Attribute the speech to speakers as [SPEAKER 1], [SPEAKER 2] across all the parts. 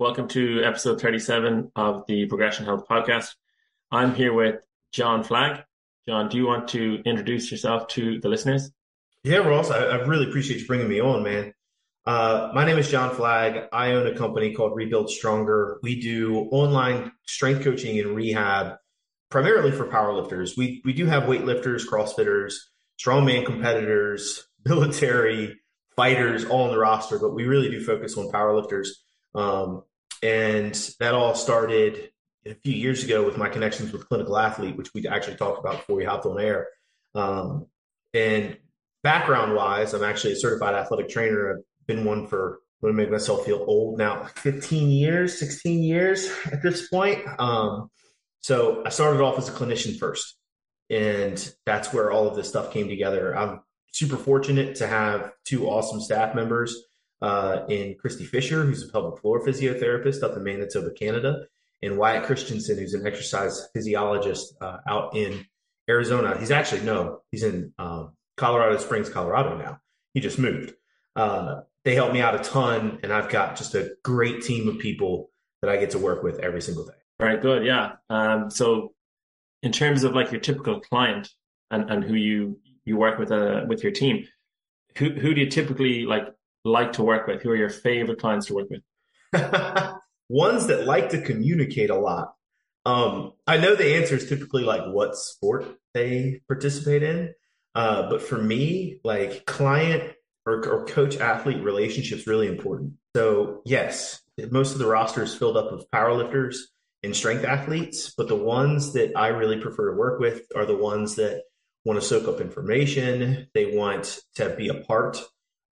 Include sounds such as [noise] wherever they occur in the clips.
[SPEAKER 1] Welcome to episode 37 of the Progression Health Podcast. I'm here with John Flagg. John, do you want to introduce yourself to the listeners?
[SPEAKER 2] Yeah, Ross, I, I really appreciate you bringing me on, man. Uh, my name is John Flagg. I own a company called Rebuild Stronger. We do online strength coaching and rehab primarily for powerlifters. We, we do have weightlifters, CrossFitters, strongman competitors, [laughs] military, fighters all on the roster, but we really do focus on powerlifters. Um, and that all started a few years ago with my connections with Clinical Athlete, which we actually talked about before we hopped on air. Um, and background wise, I'm actually a certified athletic trainer. I've been one for, I'm going to make myself feel old now, 15 years, 16 years at this point. Um, so I started off as a clinician first, and that's where all of this stuff came together. I'm super fortunate to have two awesome staff members uh, in Christy Fisher, who's a pelvic floor physiotherapist up in Manitoba, Canada, and Wyatt Christensen, who's an exercise physiologist uh, out in Arizona. He's actually no, he's in um, Colorado Springs, Colorado now. He just moved. Uh, they help me out a ton, and I've got just a great team of people that I get to work with every single day.
[SPEAKER 1] Right, good, yeah. Um, so, in terms of like your typical client and, and who you you work with uh, with your team, who who do you typically like like to work with? Who are your favorite clients to work with? [laughs]
[SPEAKER 2] Ones that like to communicate a lot. Um, I know the answer is typically like what sport they participate in. Uh, but for me, like client or, or coach athlete relationships really important. So yes, most of the roster is filled up of powerlifters and strength athletes, but the ones that I really prefer to work with are the ones that want to soak up information. They want to be a part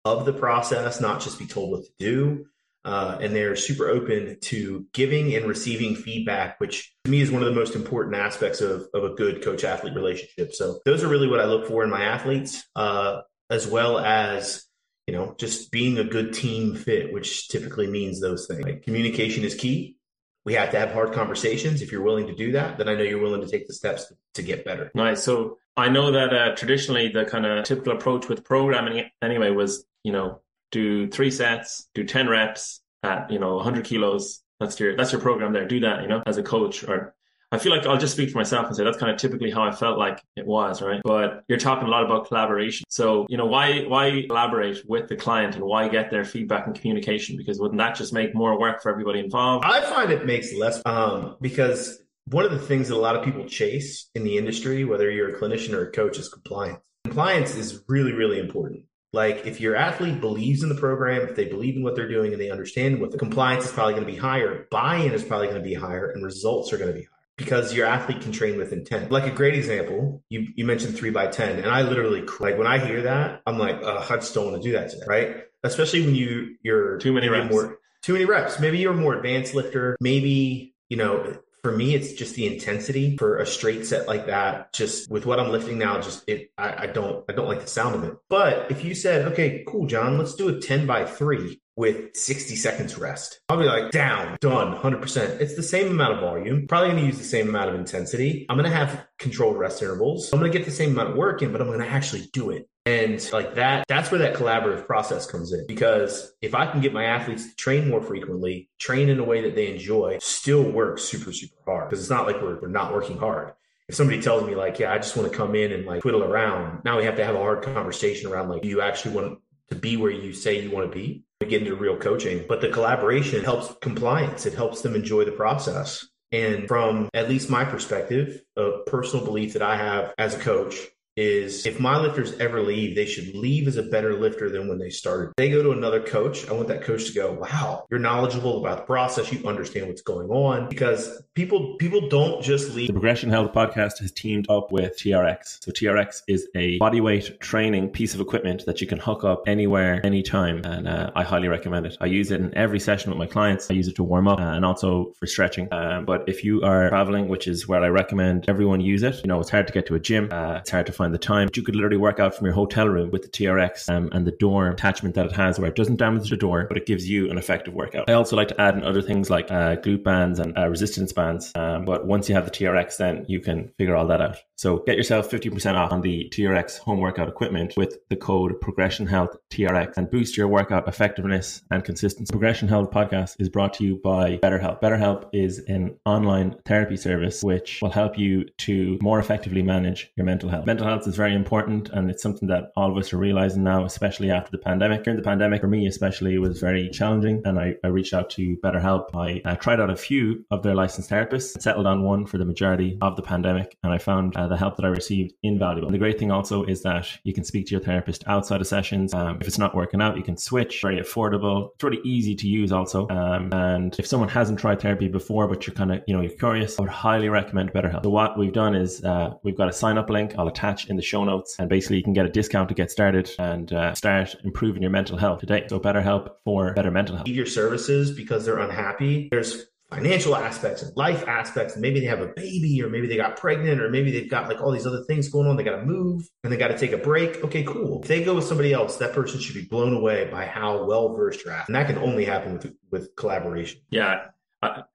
[SPEAKER 2] of the process, not just be told what to do. Uh, and they're super open to giving and receiving feedback, which to me is one of the most important aspects of, of a good coach athlete relationship. So those are really what I look for in my athletes, uh, as well as you know just being a good team fit, which typically means those things. Like communication is key. We have to have hard conversations. If you're willing to do that, then I know you're willing to take the steps to, to get better.
[SPEAKER 1] Nice. So I know that uh, traditionally the kind of typical approach with programming anyway was you know, do three sets, do 10 reps at, you know, 100 kilos. That's your, that's your program there. Do that, you know, as a coach or I feel like I'll just speak for myself and say that's kind of typically how I felt like it was, right? But you're talking a lot about collaboration. So, you know, why why collaborate with the client and why get their feedback and communication? Because wouldn't that just make more work for everybody involved?
[SPEAKER 2] I find it makes less um because one of the things that a lot of people chase in the industry, whether you're a clinician or a coach, is compliance. Compliance is really, really important. Like if your athlete believes in the program, if they believe in what they're doing and they understand what the compliance is probably going to be higher, buy-in is probably going to be higher and results are going to be higher because your athlete can train with intent. Like a great example, you, you mentioned three by 10 and I literally like when I hear that, I'm like, I just don't want to do that today. Right. Especially when you, you're
[SPEAKER 1] too many reps.
[SPEAKER 2] More, too many reps. Maybe you're a more advanced lifter. Maybe, you know, for me, it's just the intensity for a straight set like that. Just with what I'm lifting now, just it, I, I don't, I don't like the sound of it. But if you said, okay, cool, John, let's do a 10 by three with 60 seconds rest. I'll be like, down, done, 100%. It's the same amount of volume, probably to use the same amount of intensity. I'm to have controlled rest intervals. I'm to get the same amount of work in, but I'm to actually do it. And like that, that's where that collaborative process comes in. Because if I can get my athletes to train more frequently, train in a way that they enjoy, still work super, super hard. Because it's not like we're, we're not working hard. If somebody tells me like, yeah, I just want to come in and like twiddle around, now we have to have a hard conversation around like, do you actually want to be where you say you want to be? We get into real coaching, but the collaboration helps compliance. It helps them enjoy the process. And from at least my perspective, a personal belief that I have as a coach is if my lifters ever leave, they should leave as a better lifter than when they started. They go to another coach. I want that coach to go, wow, you're knowledgeable about the process. You understand what's going on because people, people don't just leave.
[SPEAKER 1] The Progression Health podcast has teamed up with TRX. So TRX is a bodyweight training piece of equipment that you can hook up anywhere, anytime. And uh, I highly recommend it. I use it in every session with my clients. I use it to warm up uh, and also for stretching. Um, but if you are traveling, which is where I recommend everyone use it, you know, it's hard to get to a gym. Uh, it's hard to find find the time. But you could literally work out from your hotel room with the TRX um, and the door attachment that it has, where it doesn't damage the door, but it gives you an effective workout. I also like to add in other things like uh, glute bands and uh, resistance bands. Um, but once you have the TRX, then you can figure all that out. So get yourself 50% off on the TRX home workout equipment with the code Progression Health TRX and boost your workout effectiveness and consistency. Progression Health podcast is brought to you by BetterHelp. BetterHelp is an online therapy service which will help you to more effectively manage your mental health. Mental health is very important and it's something that all of us are realizing now, especially after the pandemic. During the pandemic, for me especially, it was very challenging and I, I reached out to BetterHelp. I uh, tried out a few of their licensed therapists, settled on one for the majority of the pandemic, and I found uh, the help that I received invaluable. And the great thing also is that you can speak to your therapist outside of sessions. Um, if it's not working out, you can switch. Very affordable. It's really easy to use also. Um, and if someone hasn't tried therapy before, but you're kind of, you know, you're curious, I would highly recommend BetterHelp. So what we've done is uh, we've got a sign up link I'll attach in the show notes. And basically you can get a discount to get started and uh, start improving your mental health today. So BetterHelp for better mental health.
[SPEAKER 2] Your services because they're unhappy. There's financial aspects and life aspects. Maybe they have a baby or maybe they got pregnant or maybe they've got like all these other things going on. They got to move and they got to take a break. Okay, cool. If they go with somebody else, that person should be blown away by how well versed you're at. And that can only happen with, with collaboration.
[SPEAKER 1] Yeah.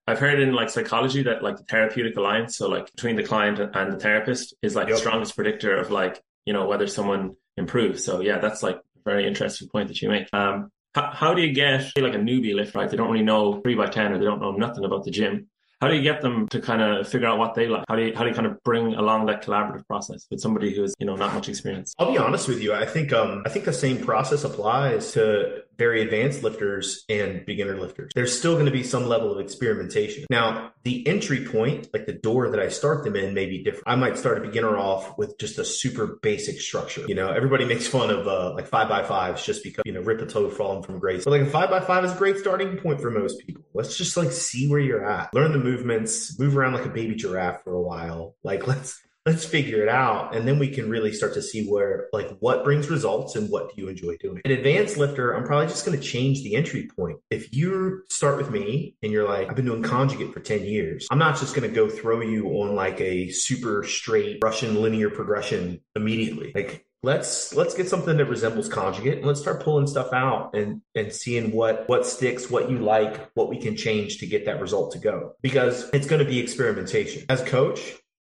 [SPEAKER 1] I've heard in like psychology that like the therapeutic alliance, so like between the client and the therapist, is like yep. the strongest predictor of like you know whether someone improves. So yeah, that's like a very interesting point that you make. Um, how, how do you get like a newbie lift, right? They don't really know three by 10 or they don't know nothing about the gym. How do you get them to kind of figure out what they like? How do you, how do you kind of bring along that collaborative process with somebody who's, you know, not much experience?
[SPEAKER 2] I'll be honest with you. I think, um, I think the same process applies to very advanced lifters and beginner lifters. There's still going to be some level of experimentation. Now, the entry point, like the door that I start them in, may be different. I might start a beginner off with just a super basic structure. You know, everybody makes fun of uh, like five by fives just because, you know, Rippetoe falling from grace. But like a five by five is a great starting point for most people. Let's just like see where you're at, learn the movements, move around like a baby giraffe for a while. Like [laughs] let's let's figure it out. And then we can really start to see where like what brings results and what do you enjoy doing. An advanced lifter i'm probably just going to change the entry point. If you start with me and you're like i've been doing conjugate for 10 years i'm not just going to go throw you on like a super straight russian linear progression immediately. Like let's let's get something that resembles conjugate and let's start pulling stuff out and and seeing what what sticks what you like what we can change to get that result to go. Because it's going to be experimentation. As coach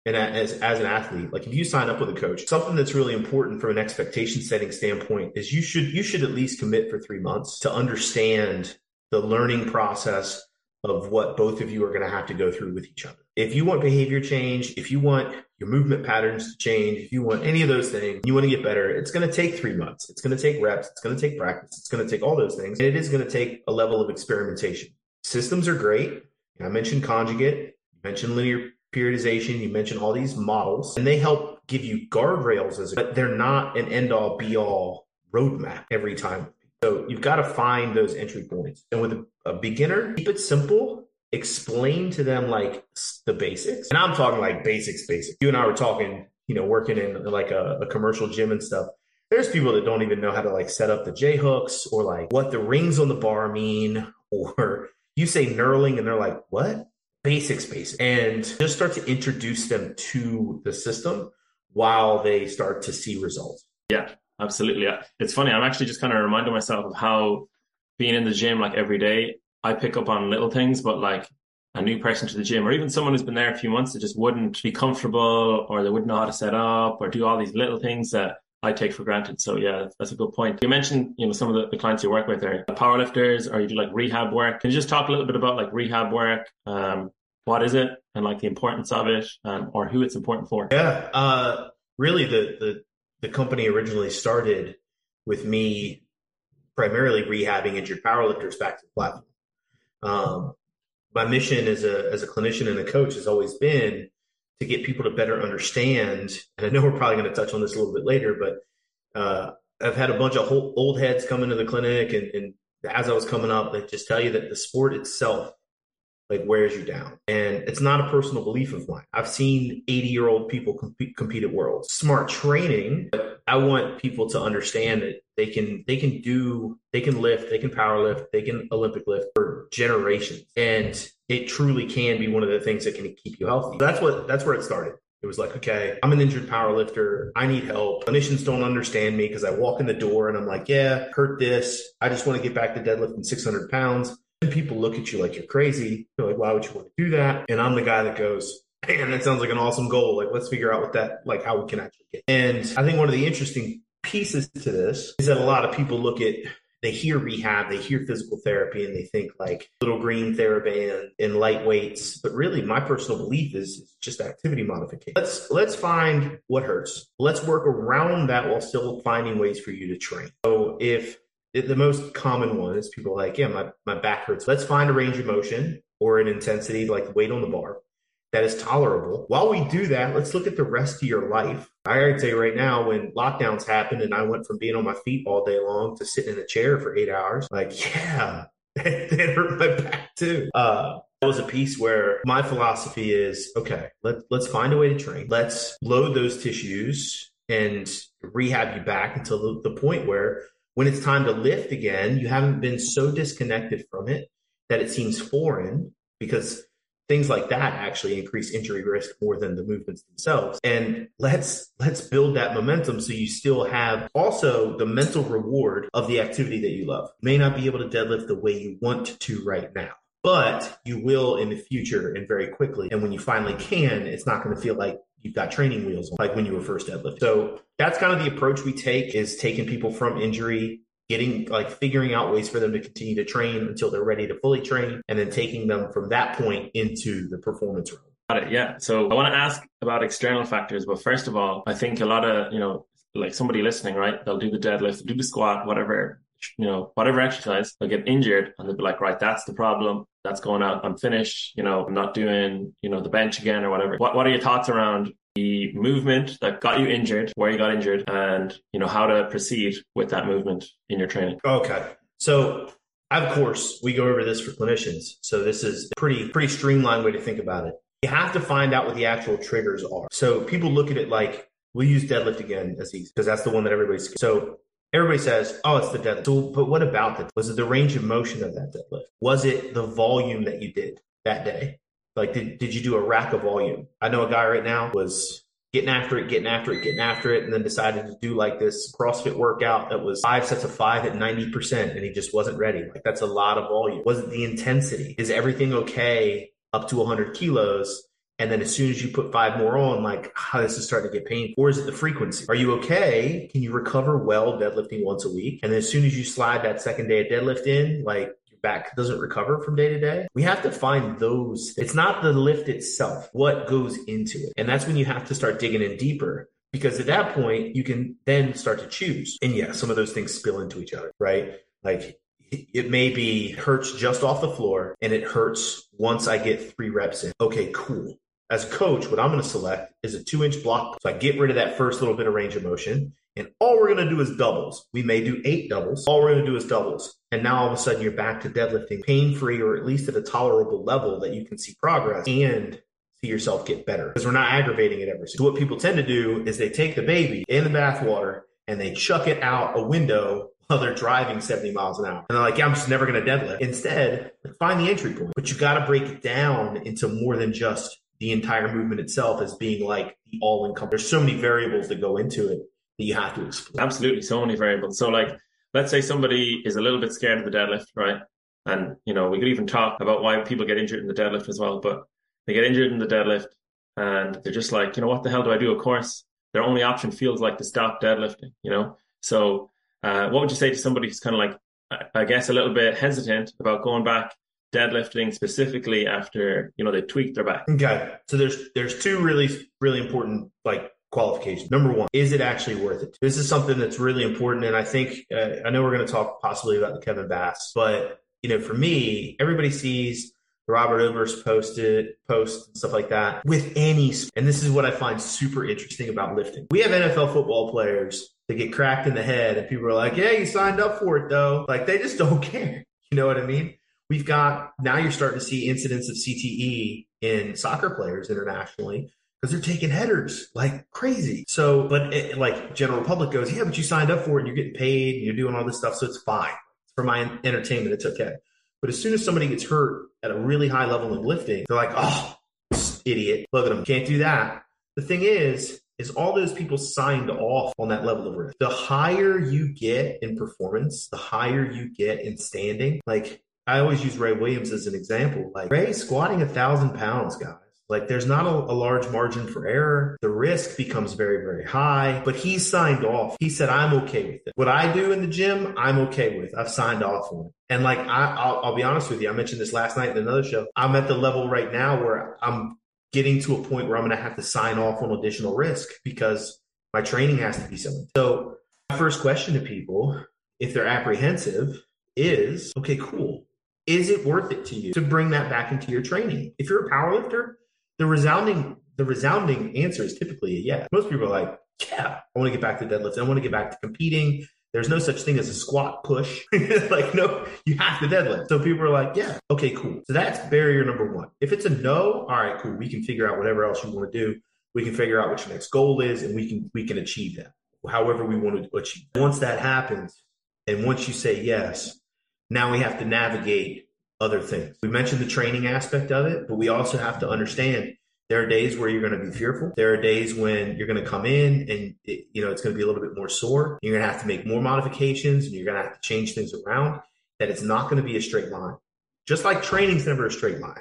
[SPEAKER 2] and as, as an athlete like if you sign up with a coach something that's really important from an expectation setting standpoint is you should you should at least commit for three months to understand the learning process of what both of you are going to have to go through with each other. If you want behavior change if you want your movement patterns to change if you want any of those things you want to get better it's going to take three months. It's going to take reps it's going to take practice it's going to take all those things and it is going to take a level of experimentation. Systems are great. I mentioned conjugate mentioned linear periodization. You mentioned all these models, and they help give you guardrails as, but they're not an end all be all roadmap every time. So you've got to find those entry points. And with a, a beginner, keep it simple. Explain to them like the basics, and I'm talking like basics, basics. You and I were talking, you know, working in like a, a commercial gym and stuff there's people that don't even know how to like set up the J hooks or like what the rings on the bar mean, [laughs] or you say knurling and they're like, what? Basics, space and just start to introduce them to the system while they start to see results.
[SPEAKER 1] Yeah, absolutely. It's funny. I'm actually just kind of reminding myself of how being in the gym like every day, I pick up on little things, but like a new person to the gym or even someone who's been there a few months that just wouldn't be comfortable or they wouldn't know how to set up or do all these little things that I take for granted. So yeah, that's a good point. You mentioned, you know, some of the, the clients you work with are powerlifters or you do like rehab work. Can you just talk a little bit about like rehab work? Um, what is it and like the importance of it um, or who it's important for?
[SPEAKER 2] Yeah. Uh, really the, the, the company originally started with me primarily rehabbing injured powerlifters back to the platform. Um, my mission as a, as a clinician and a coach has always been to get people to better understand. And I know we're probably going to touch on this a little bit later, but uh, I've had a bunch of old heads come into the clinic, and, and as I was coming up, they just tell you that the sport itself like wears you down. And it's not a personal belief of mine. I've seen 80 year old people compete, compete at worlds. Smart training, but I want people to understand that they can they can do they can lift, they can power lift, they can Olympic lift for generations. And it truly can be one of the things that can keep you healthy. That's what that's where it started. It was like, okay, I'm an injured power lifter. I need help. Clinicians don't understand me because I walk in the door and I'm like, yeah, hurt this. I just want to get back to deadlifting 600 pounds. And people look at you like you're crazy. They're like, why would you want to do that? And I'm the guy that goes, man, that sounds like an awesome goal. Like, let's figure out what that, like, how we can actually get. And I think one of the interesting pieces to this is that a lot of people look at they hear rehab, they hear physical therapy, and they think like little green TheraBand and light weights. But really, my personal belief is just activity modification. Let's let's find what hurts. Let's work around that while still finding ways for you to train. So if the most common one is people like, yeah, my, my back hurts. Let's find a range of motion or an intensity like weight on the bar that is tolerable. While we do that, let's look at the rest of your life. I gotta say right now, when lockdowns happened and I went from being on my feet all day long to sitting in a chair for eight hours, like, [laughs] yeah, that hurt my back too. Uh, that was a piece where my philosophy is okay, let, let's find a way to train. Let's load those tissues and rehab you back until the point where when it's time to lift again, you haven't been so disconnected from it that it seems foreign because things like that actually increase injury risk more than the movements themselves. And let's let's build that momentum so you still have also the mental reward of the activity that you love. You may not be able to deadlift the way you want to right now but you will in the future and very quickly. And when you finally can it's not going to feel like you've got training wheels like when you were first deadlifting. So that's kind of the approach we take is taking people from injury getting like figuring out ways for them to continue to train until they're ready to fully train and then taking them from that point into the performance realm.
[SPEAKER 1] Got it. Yeah. So I want to ask about external factors, but first of all, I think a lot of, you know, like somebody listening, right? They'll do the deadlift, do the squat, whatever, you know, whatever exercise, they'll get injured and they'll be like, right, that's the problem. That's going out. I'm finished. You know, I'm not doing, you know, the bench again or whatever. What, what are your thoughts around the movement that got you injured, where you got injured, and you know how to proceed with that movement in your training.
[SPEAKER 2] Okay, so of course we go over this for clinicians, so this is pretty pretty streamlined way to think about it. You have to find out what the actual triggers are. So people look at it like we'll use deadlift again as easy because that's the one that everybody's. So everybody says, "Oh, it's the deadlift." So, but what about it? Was it the range of motion of that deadlift? Was it the volume that you did that day? Like, did, did you do a rack of volume? I know a guy right now was getting after it, getting after it, getting after it, and then decided to do like this CrossFit workout that was five sets of five at 90%, and he just wasn't ready. Like, that's a lot of volume. Was it the intensity? Is everything okay up to 100 kilos? And then as soon as you put five more on, like, oh, this is starting to get painful. Or is it the frequency? Are you okay? Can you recover well deadlifting once a week? And then as soon as you slide that second day of deadlift in, like, back doesn't recover from day to day. We have to find those. It's not the lift itself, what goes into it. And that's when you have to start digging in deeper because at that point you can then start to choose. And yeah, some of those things spill into each other, right? Like it may be hurts just off the floor and it hurts once I get three reps in. Okay, cool. As coach, what I'm going to select is a two inch block. So I get rid of that first little bit of range of motion. And all we're going to do is doubles. We may do eight doubles. All we're going to do is doubles. And now all of a sudden you're back to deadlifting pain free or at least at a tolerable level that you can see progress and see yourself get better because we're not aggravating it ever. So what people tend to do is they take the baby in the bathwater and they chuck it out a window while they're driving 70 miles an hour. And they're like, yeah, I'm just never going to deadlift. Instead, find the entry point. But you got to break it down into more than just the entire movement itself as being like the all encompassing. There's so many variables that go into it that you have to explore.
[SPEAKER 1] Absolutely, so many variables. So, like, let's say somebody is a little bit scared of the deadlift, right? And you know, we could even talk about why people get injured in the deadlift as well. But they get injured in the deadlift, and they're just like, you know, what the hell do I do? Of course, their only option feels like to stop deadlifting. You know, so uh, what would you say to somebody who's kind of like, I guess, a little bit hesitant about going back deadlifting specifically after you know they tweaked their back?
[SPEAKER 2] Okay, so there's there's two really really important like qualifications. Number one, is it actually worth it? This is something that's really important. And I think, uh, I know we're going to talk possibly about the Kevin Bass, but you know, for me, everybody sees Robert Overs posted posts and stuff like that with any, and this is what I find super interesting about lifting. We have NFL football players that get cracked in the head and people are like, yeah, you signed up for it though. Like they just don't [laughs] care. You know what I mean? We've got, now you're starting to see incidents of CTE in soccer players internationally because they're taking headers like crazy. So, but it, like general public goes, yeah, but you signed up for it and you're getting paid and you're doing all this stuff. So it's fine for my entertainment. It's okay. But as soon as somebody gets hurt at a really high level in lifting, they're like, oh, idiot. Look at them. Can't do that. The thing is, is all those people signed off on that level of risk. The higher you get in performance, the higher you get in standing. Like I always use Ray Williams as an example. Like Ray squatting a thousand pounds, guys. Like there's not a, a, large margin for error. The risk becomes very, very high, but he signed off. He said, I'm okay with it. What I do in the gym, I'm okay with. I've signed off on it. And like, I, I'll, I'll be honest with you. I mentioned this last night in another show. I'm at the level right now where I'm getting to a point where I'm going to have to sign off on additional risk because my training has to be something. So my first question to people, if they're apprehensive is, okay, cool. Is it worth it to you to bring that back into your training? If you're a powerlifter, the resounding the resounding answer is typically a yes. Most people are like, yeah, I want to get back to deadlifts. I want to get back to competing. There's no such thing as a squat push. [laughs] like, no, you have to deadlift. So people are like, yeah, okay, cool. So that's barrier number one. If it's a no, all right, cool. We can figure out whatever else you want to do. We can figure out what your next goal is and we can we can achieve that. However we want to achieve. Once that happens, and once you say yes, now we have to navigate other things. We mentioned the training aspect of it, but we also have to understand there are days where you're going to be fearful. There are days when you're going to come in and it, you know it's going to be a little bit more sore. You're going to have to make more modifications and you're going to have to change things around. That it's not going to be a straight line. Just like training's never a straight line.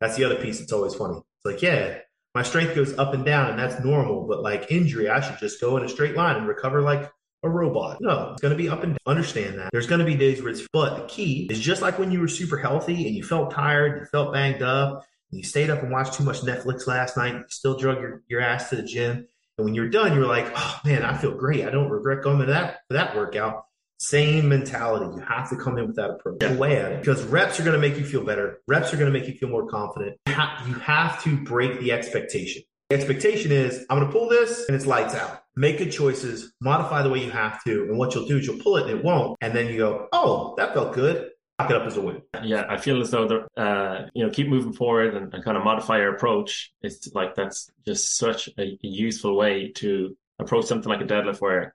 [SPEAKER 2] That's the other piece that's always funny. It's like, yeah, my strength goes up and down and that's normal, but like injury, I should just go in a straight line and recover like a robot. No, it's going to be up and down. Understand that. There's going to be days where it's, but the key is just like when you were super healthy and you felt tired, you felt banged up, you stayed up and watched too much Netflix last night, you still drug your, your ass to the gym. And when you're done, you're like, oh man, I feel great. I don't regret going to that, for that workout. Same mentality. You have to come in with that approach. Yeah. Because reps are going to make you feel better. Reps are going to make you feel more confident. You have to break the expectation. The expectation is I'm going to pull this and it's lights out. Make good choices, modify the way you have to. And what you'll do is you'll pull it and it won't. And then you go, oh, that felt good. Lock it up as a win.
[SPEAKER 1] Yeah, I feel as though the uh, you know keep moving forward and, and, kind of modify your approach. It's like that's just such a, a useful way to approach something like a deadlift where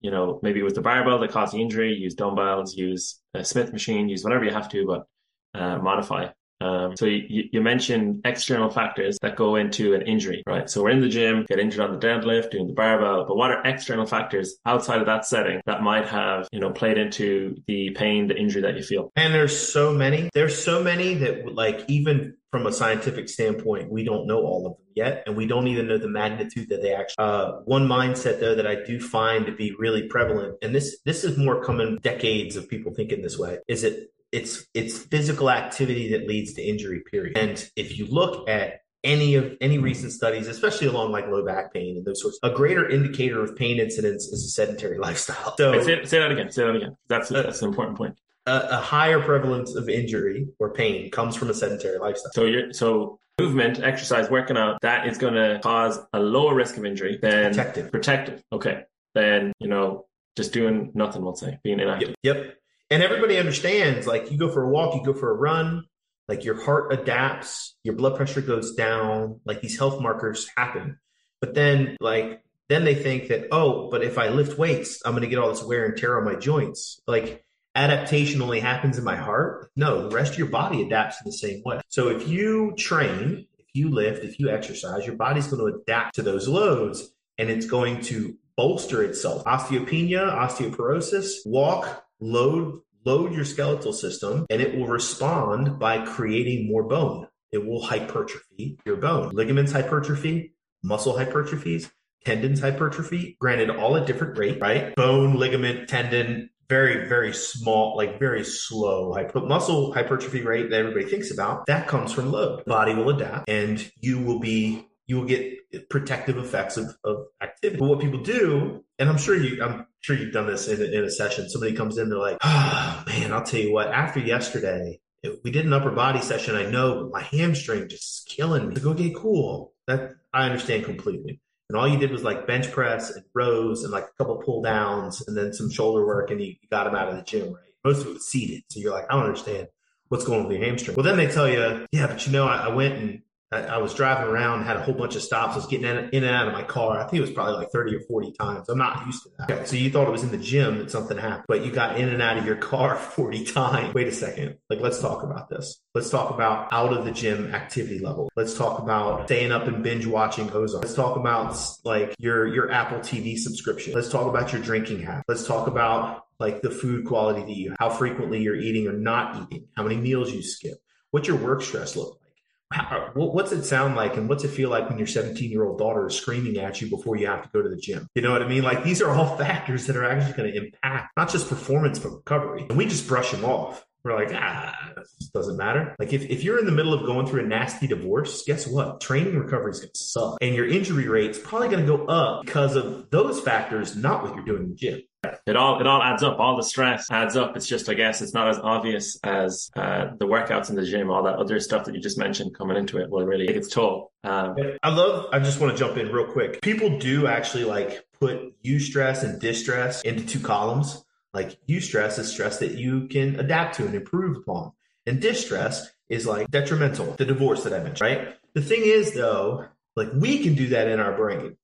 [SPEAKER 1] you know maybe with the barbell that caused the injury, use dumbbells, use a Smith machine, use whatever you have to, but uh, modify. Um, so you, you mentioned external factors that go into an injury, right? So we're in the gym, get injured on the deadlift, doing the barbell, but what are external factors outside of that setting that might have, you know, played into the pain, the injury that you feel?
[SPEAKER 2] And there's so many. There's so many that like even from a scientific standpoint, we don't know all of them yet, and we don't even know the magnitude that they actually. Uh, one mindset though that I do find to be really prevalent, and this this is more common decades of people thinking this way, is that it's it's physical activity that leads to injury period. And if you look at any of any recent studies especially along like low back pain and those sorts a greater indicator of pain incidence is a sedentary [laughs] lifestyle.
[SPEAKER 1] So say, say, that again say that again. That's a, that's an important point.
[SPEAKER 2] A, a, higher prevalence of injury or pain comes from a sedentary lifestyle.
[SPEAKER 1] So you're so movement exercise working out that is going to cause a lower risk of injury than
[SPEAKER 2] protective.
[SPEAKER 1] protective. Okay. Then you know just doing nothing we'll say being inactive.
[SPEAKER 2] Yep, yep and everybody understands like you go for a walk you go for a run like your heart adapts your blood pressure goes down like these health markers happen. But then like then they think that oh but if i lift weights i'm going to get all this wear and tear on my joints. Like adaptation only happens in my heart. No the rest of your body adapts in the same way. So if you train if you lift if you exercise your body's going to adapt to those loads and it's going to bolster itself. Osteopenia osteoporosis walk load load your skeletal system and it will respond by creating more bone. It will hypertrophy your bone. Ligaments hypertrophy, muscle hypertrophies, tendons hypertrophy, granted all at different rate, right? Bone, ligament, tendon, very, very small, like very slow. But muscle hypertrophy rate that everybody thinks about, that comes from load. Body will adapt and you will be you will get protective effects of, of activity. But what people do, and I'm sure you, I'm sure you've done this in a, in a session. Somebody comes in, they're like, "Oh man, I'll tell you what. After yesterday, we did an upper body session. I know, but my hamstring just killing me. Like, okay, cool. That I understand completely. And all you did was like bench press and rows and like a couple pull downs and then some shoulder work, and you, you got them out of the gym, right? Most of it was seated, so you're like, I don't understand what's going on with your hamstring. Well, then they tell you, yeah, but you know, I, I went and I, I was driving around, had a whole bunch of stops. I was getting in, in, and out of my car. I think it was probably like 30 or 40 times. I'm not used to that. Okay, so you thought it was in the gym that something happened, but you got in and out of your car [laughs] 40 times. Wait a second. Like, let's talk about this. Let's talk about out of the gym activity level. Let's talk about staying up and binge watching Ozark. Let's talk about like your, your Apple TV subscription. Let's talk about your drinking habit. Let's talk about like the food quality that you, how frequently you're eating or not eating, how many meals you skip, what your work stress look like? How, what's it sound like and what's it feel like when your 17 year old daughter is screaming at you before you have to go to the gym? You know what I mean? Like these are all [laughs] factors that are actually going to impact not just performance, but recovery. And we just brush them off. We're like, ah, this doesn't matter. Like if, if you're in the middle of going through a nasty divorce, guess what? Training recovery is going to suck. And your injury rate's probably going to go up because of those factors, not what you're doing in the gym.
[SPEAKER 1] It all it all adds up. All the stress adds up. It's just I guess it's not as obvious as uh, the workouts in the gym. All that other stuff that you just mentioned coming into it will really take its toll. Um,
[SPEAKER 2] I love. I just want to jump in real quick. People do actually like put eustress and distress into two columns. Like eustress is stress that you can adapt to and improve upon, and distress is like detrimental. The divorce that I mentioned, right? The thing is though, like we can do that in our brain.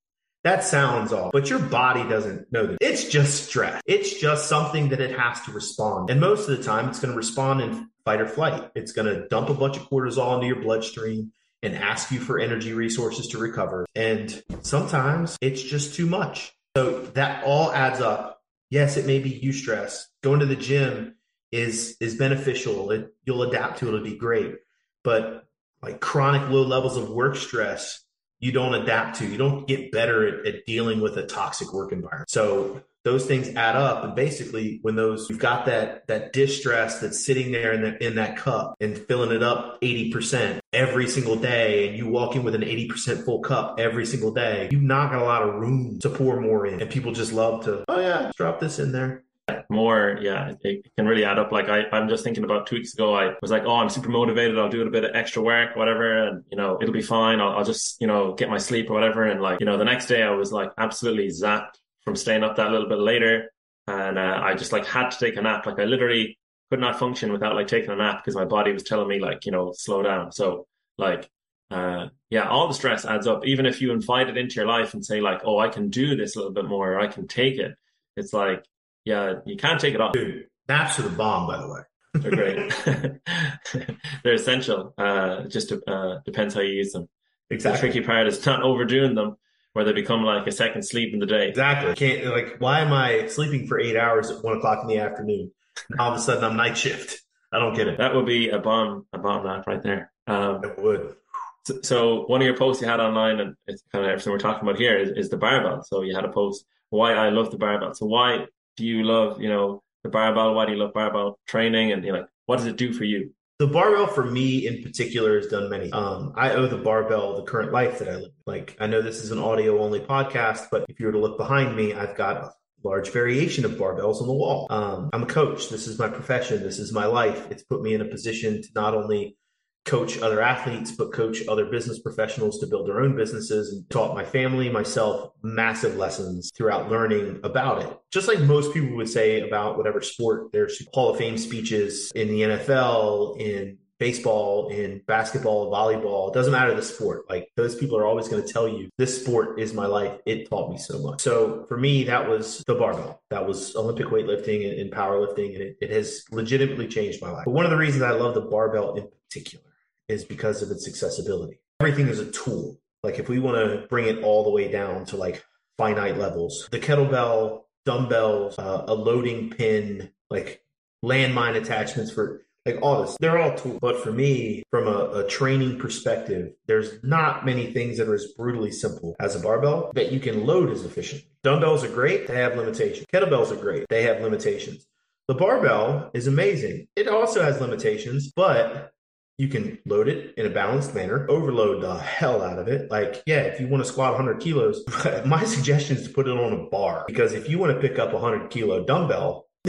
[SPEAKER 2] That sounds off, but your body doesn't know that. It's just stress. It's just something that it has to respond. And most of the time, it's going to respond in fight or flight. It's going to dump a bunch of cortisol into your bloodstream and ask you for energy resources to recover. And sometimes it's just too much. So that all adds up. Yes, it may be eustress. Going to the gym is is beneficial. It, you'll adapt to it. It'll be great. But like chronic low levels of work stress you don't adapt to. You don't get better at, at, dealing with a toxic work environment. So those things add up. And basically, when those you've got that that distress that's sitting there in that in that cup and filling it up 80% every single day, and you walk in with an 80% full cup every single day, you've not got a lot of room to pour more in. And people just love to, oh yeah, drop this in there
[SPEAKER 1] more yeah it can really add up. Like I, i'm just thinking about two weeks ago i was like oh i'm super motivated. I'll do a bit of extra work whatever and you know it'll be fine. I'll, I'll, just you know get my sleep or whatever. And like you know the next day i was like absolutely zapped from staying up that little bit later. And uh, i just like had to take a nap. Like i literally could not function without like taking a nap because my body was telling me like you know slow down. So like uh yeah all the stress adds up. Even if you invite it into your life and say like oh i can do this a little bit more or i can take it it's like yeah, you can't take it off.
[SPEAKER 2] Dude, naps are the bomb, by the way.
[SPEAKER 1] They're great. [laughs] [laughs] They're essential. Uh, just uh, depends how you use them. Exactly. The tricky part is not overdoing them, where they become like a second sleep in the day.
[SPEAKER 2] Exactly. Can't like why am I sleeping for eight hours at one o'clock in the afternoon? All of a sudden I'm night shift. I don't get it.
[SPEAKER 1] That would be a bomb, a bomb nap right there.
[SPEAKER 2] Um, it would.
[SPEAKER 1] So, so, one of your posts you had online, and it's kind of everything we're talking about here, is, is the barbell. So you had a post why I love the barbell. So why do you love, you know, the barbell? Why do you love barbell training? And you know, what does it do for you?
[SPEAKER 2] The barbell for me in particular has done many. Um, I owe the barbell the current life that I live. Like I know this is an audio only podcast, but if you were to look behind me, I've got a large variation of barbells on the wall. Um, I'm a coach. This is my profession. This is my life. It's put me in a position to not only coach other athletes, but coach other business professionals to build their own businesses and taught my family, myself, massive lessons throughout learning about it. Just like most people would say about whatever sport, there's Hall of Fame speeches in the NFL, in baseball, in basketball, volleyball, it doesn't matter the sport. Like those people are always going to tell you this sport is my life. It taught me so much. So for me, that was the barbell. That was Olympic weightlifting and, powerlifting. And it, it has legitimately changed my life. But one of the reasons I love the barbell in particular is because of its accessibility. Everything is a tool. Like if we want to bring it all the way down to like finite levels, the kettlebell, dumbbells, uh, a loading pin, like landmine attachments for like all this, they're all tools. But for me, from a, a, training perspective, there's not many things that are as brutally simple as a barbell that you can load as efficiently. Dumbbells are great, they have limitations. Kettlebells are great, they have limitations. The barbell is amazing. It also has limitations, but you can load it in a balanced manner, overload the hell out of it. Like, yeah, if you want to squat 100 kilos, [laughs] my suggestion is to put it on a bar because if you want to pick up a 100 kilo dumbbell, [laughs]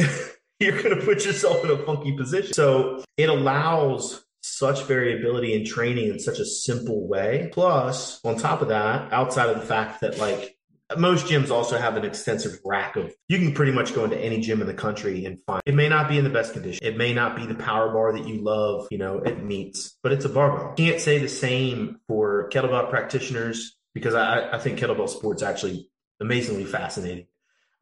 [SPEAKER 2] you're going to put yourself in a funky position. So it allows such variability in training in such a simple way. Plus, on top of that, outside of the fact that like most gyms also have an extensive rack of, you can pretty much go into any gym in the country and find, it may not be in the best condition. It may not be the power bar that you love, you know, it meets, but it's a barbell. Can't say the same for kettlebell practitioners because I, I think kettlebell sports actually amazingly fascinating.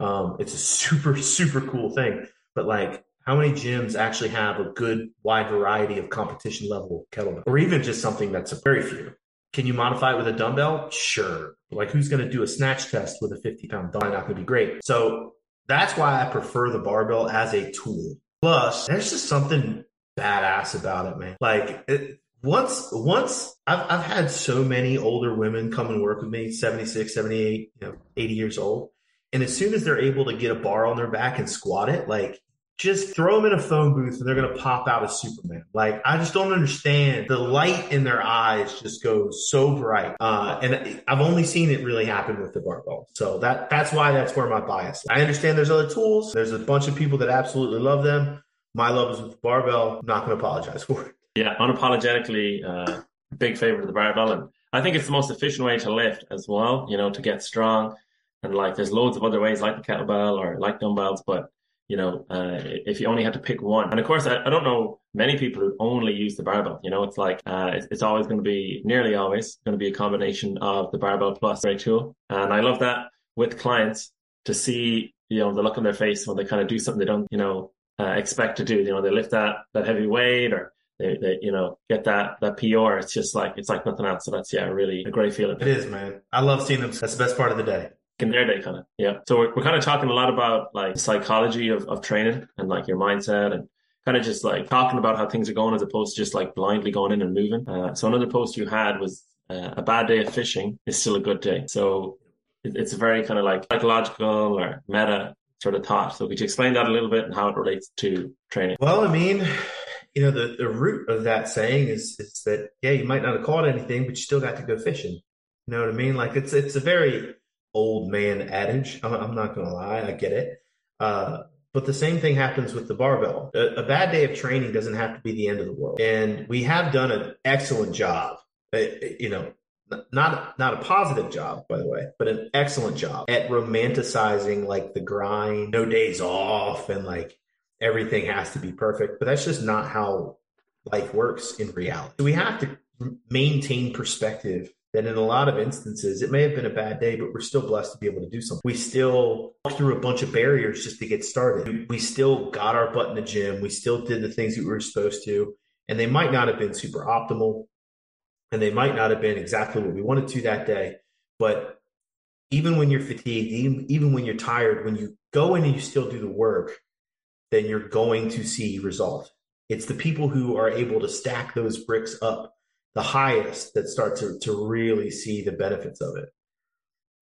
[SPEAKER 2] Um, it's a [laughs] super, super cool thing. But like, how many gyms actually have a good wide variety of competition level kettlebell or even just something that's a very few? Can you modify it with a dumbbell? Sure. Like who's going to do a snatch test with a 50 pound dumbbell? Not going to be great. So that's why I prefer the barbell as a tool. Plus, there's just something badass about it, man. Like it, once, once I've, I've had so many older women come and work with me, 76, 78, you know, 80 years old. And as soon as they're able to get a bar on their back and squat it, like just throw them in a phone booth and they're going to pop out as Superman. Like, I just don't understand. The light in their eyes just goes so bright. Uh, and I've only seen it really happen with the barbell. So that, that's why that's where my bias. Is. I understand there's other tools. There's a bunch of people that absolutely love them. My love is with the barbell. I'm not going to apologize for it.
[SPEAKER 1] Yeah, unapologetically, uh, big favorite of the barbell. And I think it's the most efficient way to lift as well, you know, to get strong. And like, there's loads of other ways like the kettlebell or like dumbbells, but you know, uh, if you only had to pick one. And of course, I, I, don't know many people who only use the barbell. You know, it's like uh, it's, it's, always going to be, nearly always going to be a combination of the barbell plus the tool. And I love that with clients to see, you know, the look on their face when they kind of do something they don't, you know, uh, expect to do. You know, they lift that that heavy weight or they, they, you know, get that that PR. It's just like it's like nothing else. So that's yeah, really a great feeling.
[SPEAKER 2] It is, man. I love seeing them. That's the best part of the day
[SPEAKER 1] in their day kind of yeah. So we're, we're kind of talking a lot about like psychology of, of training and like your mindset and kind of just like talking about how things are going as opposed to just like blindly going in and moving. Uh, so another post you had was uh, a bad day of fishing is still a good day. So it, it's a very kind of like psychological or meta sort of thought. So could you explain that a little bit and how it relates to training?
[SPEAKER 2] Well i mean you know the, the root of that saying is is that yeah you might not have caught anything but you still got to go fishing. You know what i mean? Like it's it's a very old man adage. I'm not going to lie, I get it. Uh, but the same thing happens with the barbell. A, a, bad day of training doesn't have to be the end of the world. And we have done an excellent job, uh, you know, not not a positive job by the way but an excellent job at romanticizing like the grind no days off and like everything has to be perfect but that's just not how life works in reality we have to maintain perspective that in a lot of instances, it may have been a bad day, but we're still blessed to be able to do something. We still walked through a bunch of barriers just to get started. We still got our butt in the gym. We still did the things that we were supposed to. And they might not have been super optimal and they might not have been exactly what we wanted to that day. But even when you're fatigued, even, even when you're tired, when you go in and you still do the work, then you're going to see result. It's the people who are able to stack those bricks up the highest that start to, to really see the benefits of it.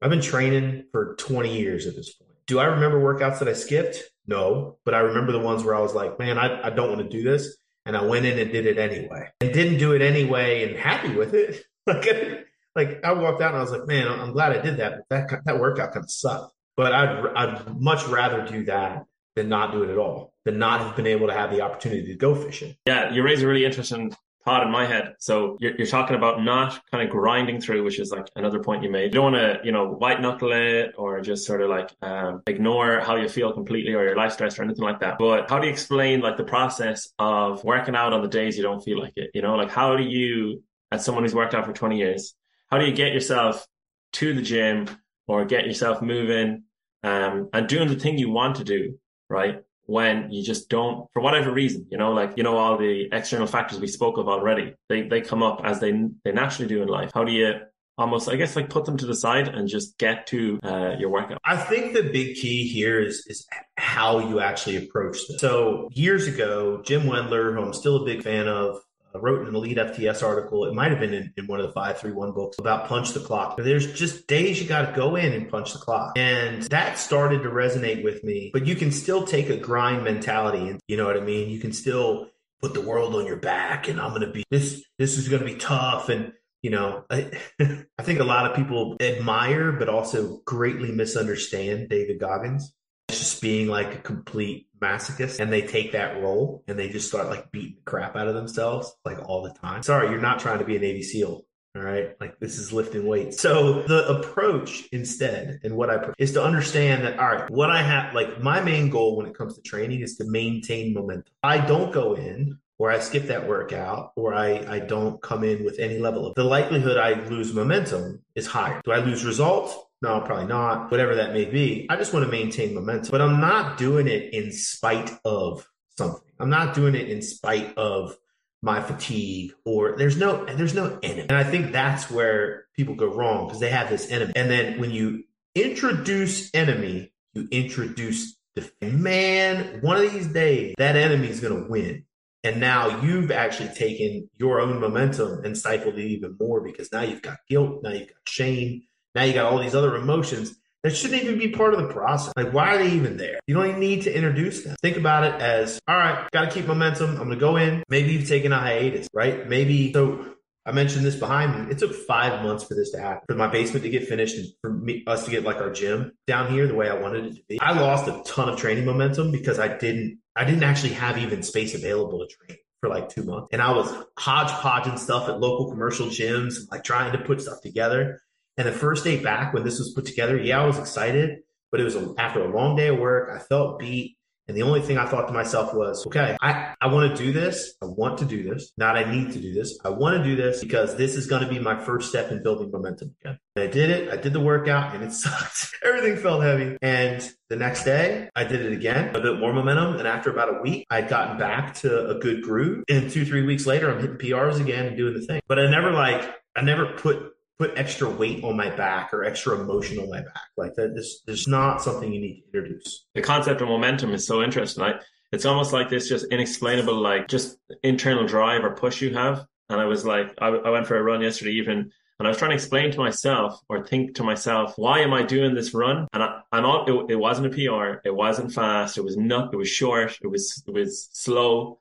[SPEAKER 2] I've been training for 20 years at this point. Do I remember workouts that I skipped? No, but I remember the ones where I was like, man, I, I don't want to do this. And I went in and did it anyway and didn't do it anyway and happy with it. [laughs] like, like I walked out and I was like, man, I'm glad I did that. But that, that workout kind of sucked. But I'd, I'd much rather do that than not do it at all, than not have been able to have the opportunity to go fishing.
[SPEAKER 1] Yeah, you raise a really interesting thought in my head. So you're, you're talking about not kind of grinding through, which is like another point you made. You don't want to, you know, white knuckle it or just sort of like um, ignore how you feel completely or your life stress or anything like that. But how do you explain like the process of working out on the days you don't feel like it? You know, like how do you, as someone who's worked out for 20 years, how do you get yourself to the gym or get yourself moving um, and doing the thing you want to do, right? When you just don't, for whatever reason, you know, like, you know, all the external factors we spoke of already, they, they come up as they, they naturally do in life. How do you almost, I guess, like put them to the side and just get to uh, your workout?
[SPEAKER 2] I think the big key here is, is how you actually approach this. So years ago, Jim Wendler, who I'm still a big fan of, wrote in an Elite FTS article. It might have been in, in one of the 531 books about punch the clock. There's just days you got to go in and punch the clock. And that started to resonate with me. But you can still take a grind mentality and you know what I mean? You can still put the world on your back and I'm going to be this this is going to be tough and you know, I, [laughs] I think a lot of people admire but also greatly misunderstand David Goggins just being like a complete masochist and they take that role and they just start like beating the crap out of themselves like all the time. Sorry, you're not trying to be a Navy SEAL. All right. Like this is lifting weights. So the approach instead and what I is to understand that, all right, what I have, like my main goal when it comes to training is to maintain momentum. I don't go in or I skip that workout or I, I don't come in with any level of the likelihood I lose momentum is higher. Do I lose results? No, probably not. Whatever that may be. I just want to maintain momentum, but I'm not doing it in spite of something. I'm not doing it in spite of my fatigue or there's no there's no enemy. And I think that's where people go wrong because they have this enemy. And then when you introduce enemy, you introduce the man, one of these days that enemy is going to win. And now you've actually taken your own momentum and stifled it even more because now you've got guilt, now you've got shame, now you got all these other emotions that shouldn't even be part of the process. Like, why are they even there? You don't even need to introduce them. Think about it as, all right, got to keep momentum. I'm going to go in. Maybe you've taken a hiatus, right? Maybe so. I mentioned this behind me. It took five months for this to happen, for my basement to get finished and for me, us to get like our gym down here the way I wanted it to be. I lost a ton of training momentum because I didn't, I didn't actually have even space available to train for like two months. And I was hodgepodging stuff at local commercial gyms, like trying to put stuff together. And the first day back when this was put together, yeah, I was excited, but it was a, after a long day of work. I felt beat. And the only thing I thought to myself was, okay, I, I want to do this. I want to do this. Not I need to do this. I want to do this because this is going to be my first step in building momentum again. And I did it. I did the workout and it [laughs] sucked. Everything felt heavy. And the next day I did it again, a bit more momentum. And after about a week, I'd gotten back to a good groove. And two, three weeks later, I'm hitting PRs again and doing the thing. But I never like, I never put put extra weight on my back or extra emotion on my back. Like that, this, there's not something you need to introduce.
[SPEAKER 1] The concept of momentum is so interesting. I, it's almost like this just inexplainable, like just internal drive or push you have. And I was like, I, I went for a run yesterday evening and I was trying to explain to myself or think to myself, why am I doing this run? And I, am all, it, it, wasn't a PR. It wasn't fast. It was not, it was short. It was, it was slow.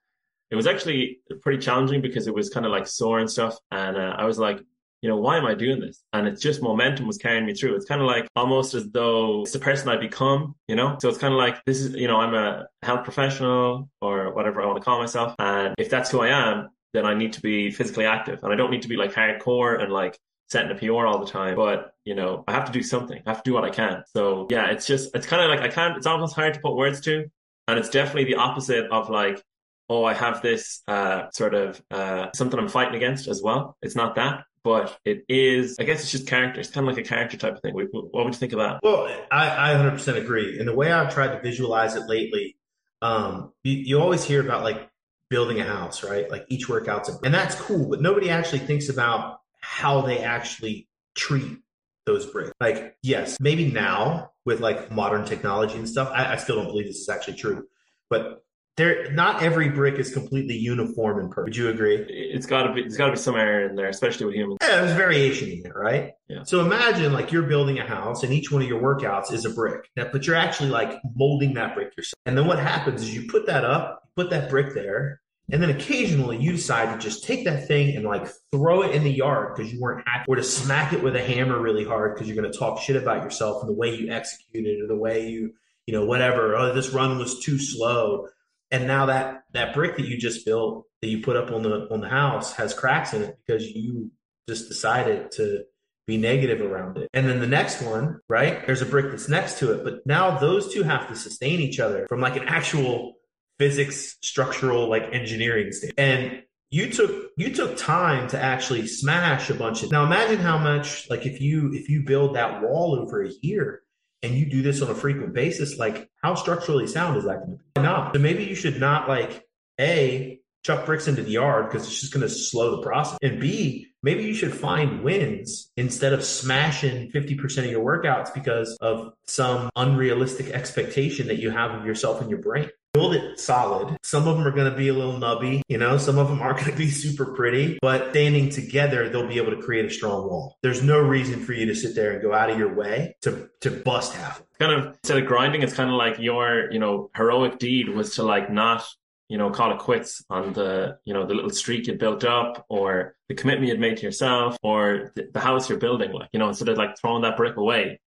[SPEAKER 1] It was actually pretty challenging because it was kind of like sore and stuff. And uh, I was like, you know, why am I doing this? And it's just momentum was carrying me through. It's kind of like almost as though it's the person I become, you know? So it's kind of like this is, you know, I'm a health professional or whatever I want to call myself. And if that's who I am, then I need to be physically active and I don't need to be like hardcore and like setting a PR all the time. But, you know, I have to do something. I have to do what I can. So yeah, it's just, it's kind of like I can't, it's almost hard to put words to. And it's definitely the opposite of like, oh, I have this uh, sort of uh, something I'm fighting against as well. It's not that but it is, I guess it's just character. It's kind of like a character type of thing. What would you think of that?
[SPEAKER 2] Well, I, I 100% agree. And the way I've tried to visualize it lately, um, you, you always hear about like building a house, right? Like each workout's, a, and that's cool, but nobody actually thinks about how they actually treat those bricks. Like, yes, maybe now with like modern technology and stuff, I, I still don't believe this is actually true, but there not every brick is completely uniform and perfect. Would you agree?
[SPEAKER 1] It's got to be. There's got to be some error in there, especially with humans.
[SPEAKER 2] Yeah, there's variation in there, right? Yeah. So imagine like you're building a house, and each one of your workouts is a brick. Now, but you're actually like molding that brick yourself. And then what happens is you put that up, put that brick there, and then occasionally you decide to just take that thing and like throw it in the yard because you weren't happy, or to smack it with a hammer really hard because you're going to talk shit about yourself and the way you executed or the way you, you know, whatever. Oh, this run was too slow and now that that brick that you just built that you put up on the on the house has cracks in it because you just decided to be negative around it. And then the next one, right? There's a brick that's next to it, but now those two have to sustain each other from like an actual physics structural like engineering state. And you took you took time to actually smash a bunch of now imagine how much like if you if you build that wall over a year and you do this on a frequent basis, like how structurally sound is that going to be? Not. So maybe you should not like A, chuck bricks into the yard because it's just going to slow the process. And B, maybe you should find wins instead of smashing 50% of your workouts because of some unrealistic expectation that you have of yourself and your brain build it solid. Some of them are going to be a little nubby, you know, some of them aren't [laughs] going to be super pretty, but standing together, they'll be able to create a strong wall. There's no reason for you to sit there and go out of your way to, to bust half.
[SPEAKER 1] Kind of instead of grinding, it's kind of like your, you know, heroic deed was to like not, you know, call it quits on the, you know, the little streak you built up or the commitment you'd made to yourself or the, the house you're building. Like, you know, instead of like throwing that brick away,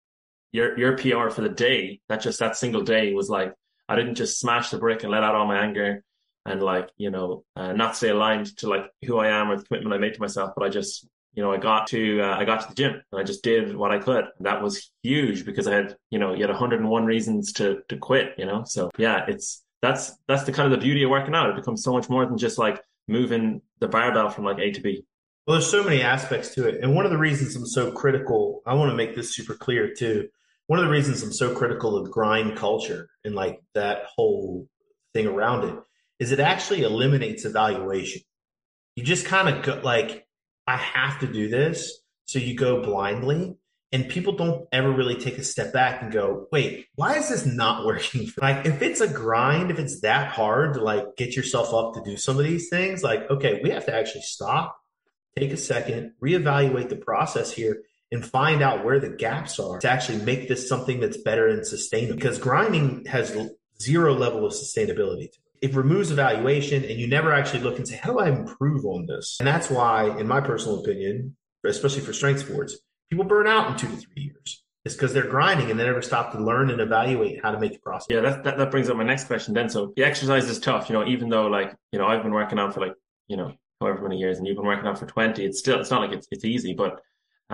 [SPEAKER 1] your, your PR for the day, that just that single day was like, I didn't just smash the brick and let out all my anger and like, you know, uh, not stay aligned to like who I am or the commitment I made to myself, but I just you know, I got to uh, I got to the gym and I just did what I could. That was huge because I had, you know, you had 101 reasons to to quit, you know. So yeah, it's that's that's the kind of the beauty of working out. It becomes so much more than just like moving the barbell from like A to B.
[SPEAKER 2] Well, there's so many aspects to it, and one of the reasons I'm so critical, I want to make this super clear too. One of the reasons I'm so critical of grind culture and like that whole thing around it is it actually eliminates evaluation. You just kind of go like I have to do this. So you go blindly and people don't ever really take a step back and go, wait, why is this not working? Like if it's a grind, if it's that hard to like get yourself up to do some of these things, like, okay, we have to actually stop, take a second, reevaluate the process here and find out where the gaps are to actually make this something that's better and sustainable. Because grinding has zero level of sustainability it removes evaluation and you never actually look and say, how do I improve on this? And that's why, in my personal opinion, especially for strength sports, people burn out in two to three years. It's because they're grinding and they never stop to learn and evaluate how to make the process.
[SPEAKER 1] Yeah, that, that, that brings up my next question then. So the exercise is tough, you know, even though like, you know, I've been working out for like, you know, however many years and you've been working out for 20, it's still, it's not like it's, it's easy, but,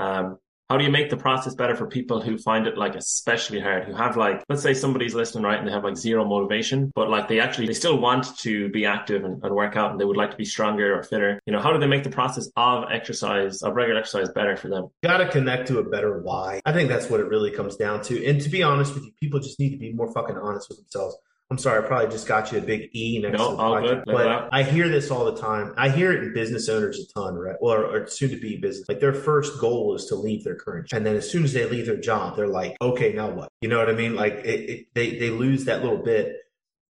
[SPEAKER 1] um, how do you make the process better for people who find it like especially hard, who have like, let's say somebody's listening, right, and they have like zero motivation, but like they actually, they still want to be active and, and work out and they would like to be stronger or fitter. You know, how do they make the process of exercise, of regular exercise better for them?
[SPEAKER 2] Got to connect to a better why. I think that's what it really comes down to. And to be honest with you, people just need to be more fucking honest with themselves. I'm sorry, I probably just got you a big E next
[SPEAKER 1] no,
[SPEAKER 2] to the
[SPEAKER 1] all good.
[SPEAKER 2] But I hear this all the time. I hear it in business owners a ton, right? Or, or soon to be business. Like their first goal is to leave their current, job. and then as soon as they leave their job, they're like, okay, now what? You know what I mean? Like it, it, they they lose that little bit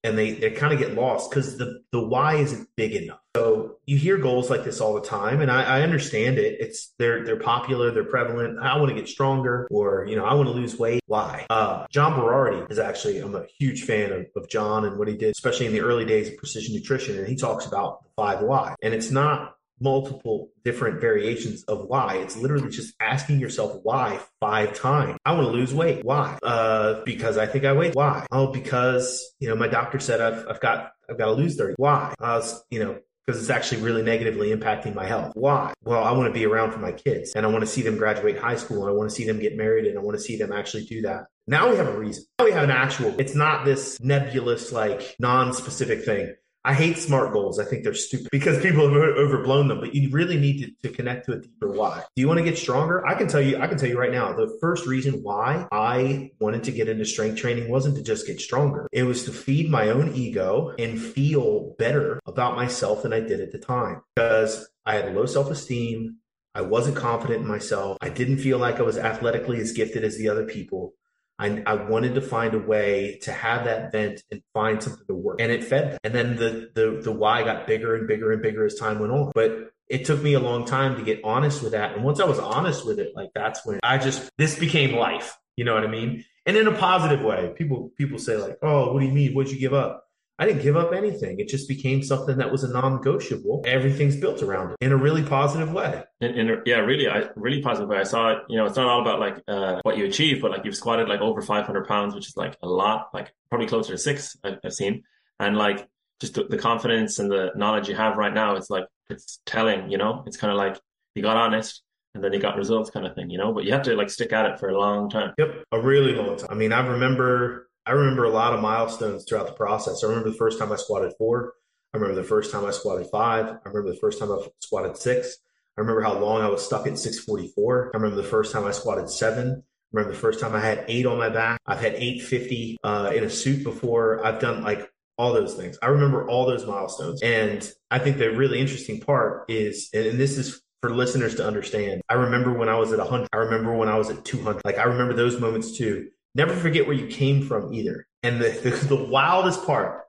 [SPEAKER 2] and they, they kind of get lost because the, the why isn't big enough. So you hear goals like this all the time, and I, I understand it. It's they're they're popular, they're prevalent. I want to get stronger, or you know, I want to lose weight. Why? Uh, John Berardi is actually I'm a huge fan of, of John and what he did, especially in the early days of precision nutrition, and he talks about the five why, and it's not multiple different variations of why. It's literally just asking yourself why five times. I want to lose weight. Why? Uh, because I think I weigh. Why? Oh, because you know my doctor said I've I've got I've got to lose thirty. Why? Uh, you know. Because it's actually really negatively impacting my health. Why? Well, I want to be around for my kids and I want to see them graduate high school and I want to see them get married and I want to see them actually do that. Now we have a reason. Now we have an actual, it's not this nebulous, like non specific thing. I hate smart goals. I think they're stupid [laughs] because people have overblown them, but you really need to, to, connect to a deeper why. Do you want to get stronger? I can tell you, I can tell you right now, the first reason why I wanted to get into strength training wasn't to just get stronger. It was to feed my own ego and feel better about myself than I did at the time because I had low self esteem. I wasn't confident in myself. I didn't feel like I was athletically as gifted as the other people. I, I wanted to find a way to have that vent and find something to work. And it fed. And then the, the, the why got bigger and bigger and bigger as time went on. But it took me a long time to get honest with that. And once I was honest with it, like that's when I just, this became life. You know what I mean? And in a positive way, people, people say like, Oh, what do you mean? What'd you give up? I didn't give up anything. It just became something that was a non-negotiable. Everything's built around it in a really positive way.
[SPEAKER 1] In, in yeah, really, I really positive way. I saw it. You know, it's not all about like uh, what you achieve, but like you've squatted like over 500 pounds, which is like a lot. Like probably closer to six I've, I've seen, and like just the, the confidence and the knowledge you have right now. It's like it's telling. You know, it's kind of like you got honest and then you got results kind of thing, you know, but you have to like stick at it for a long time.
[SPEAKER 2] Yep. A really long time. I mean, I remember I remember a lot of milestones throughout the process. I remember the first time I squatted four. I remember the first time I squatted five. I remember the first time I squatted six. I remember how long I was stuck at 644. I remember the first time I squatted seven. I remember the first time I had eight on my back. I've had 850 uh, in a suit before. I've done like all those things. I remember all those milestones. And I think the really interesting part is, and this is for listeners to understand. I remember when I was at 100. I remember when I was at 200. Like I remember those moments too. Never forget where you came from either. And the, the, the wildest part,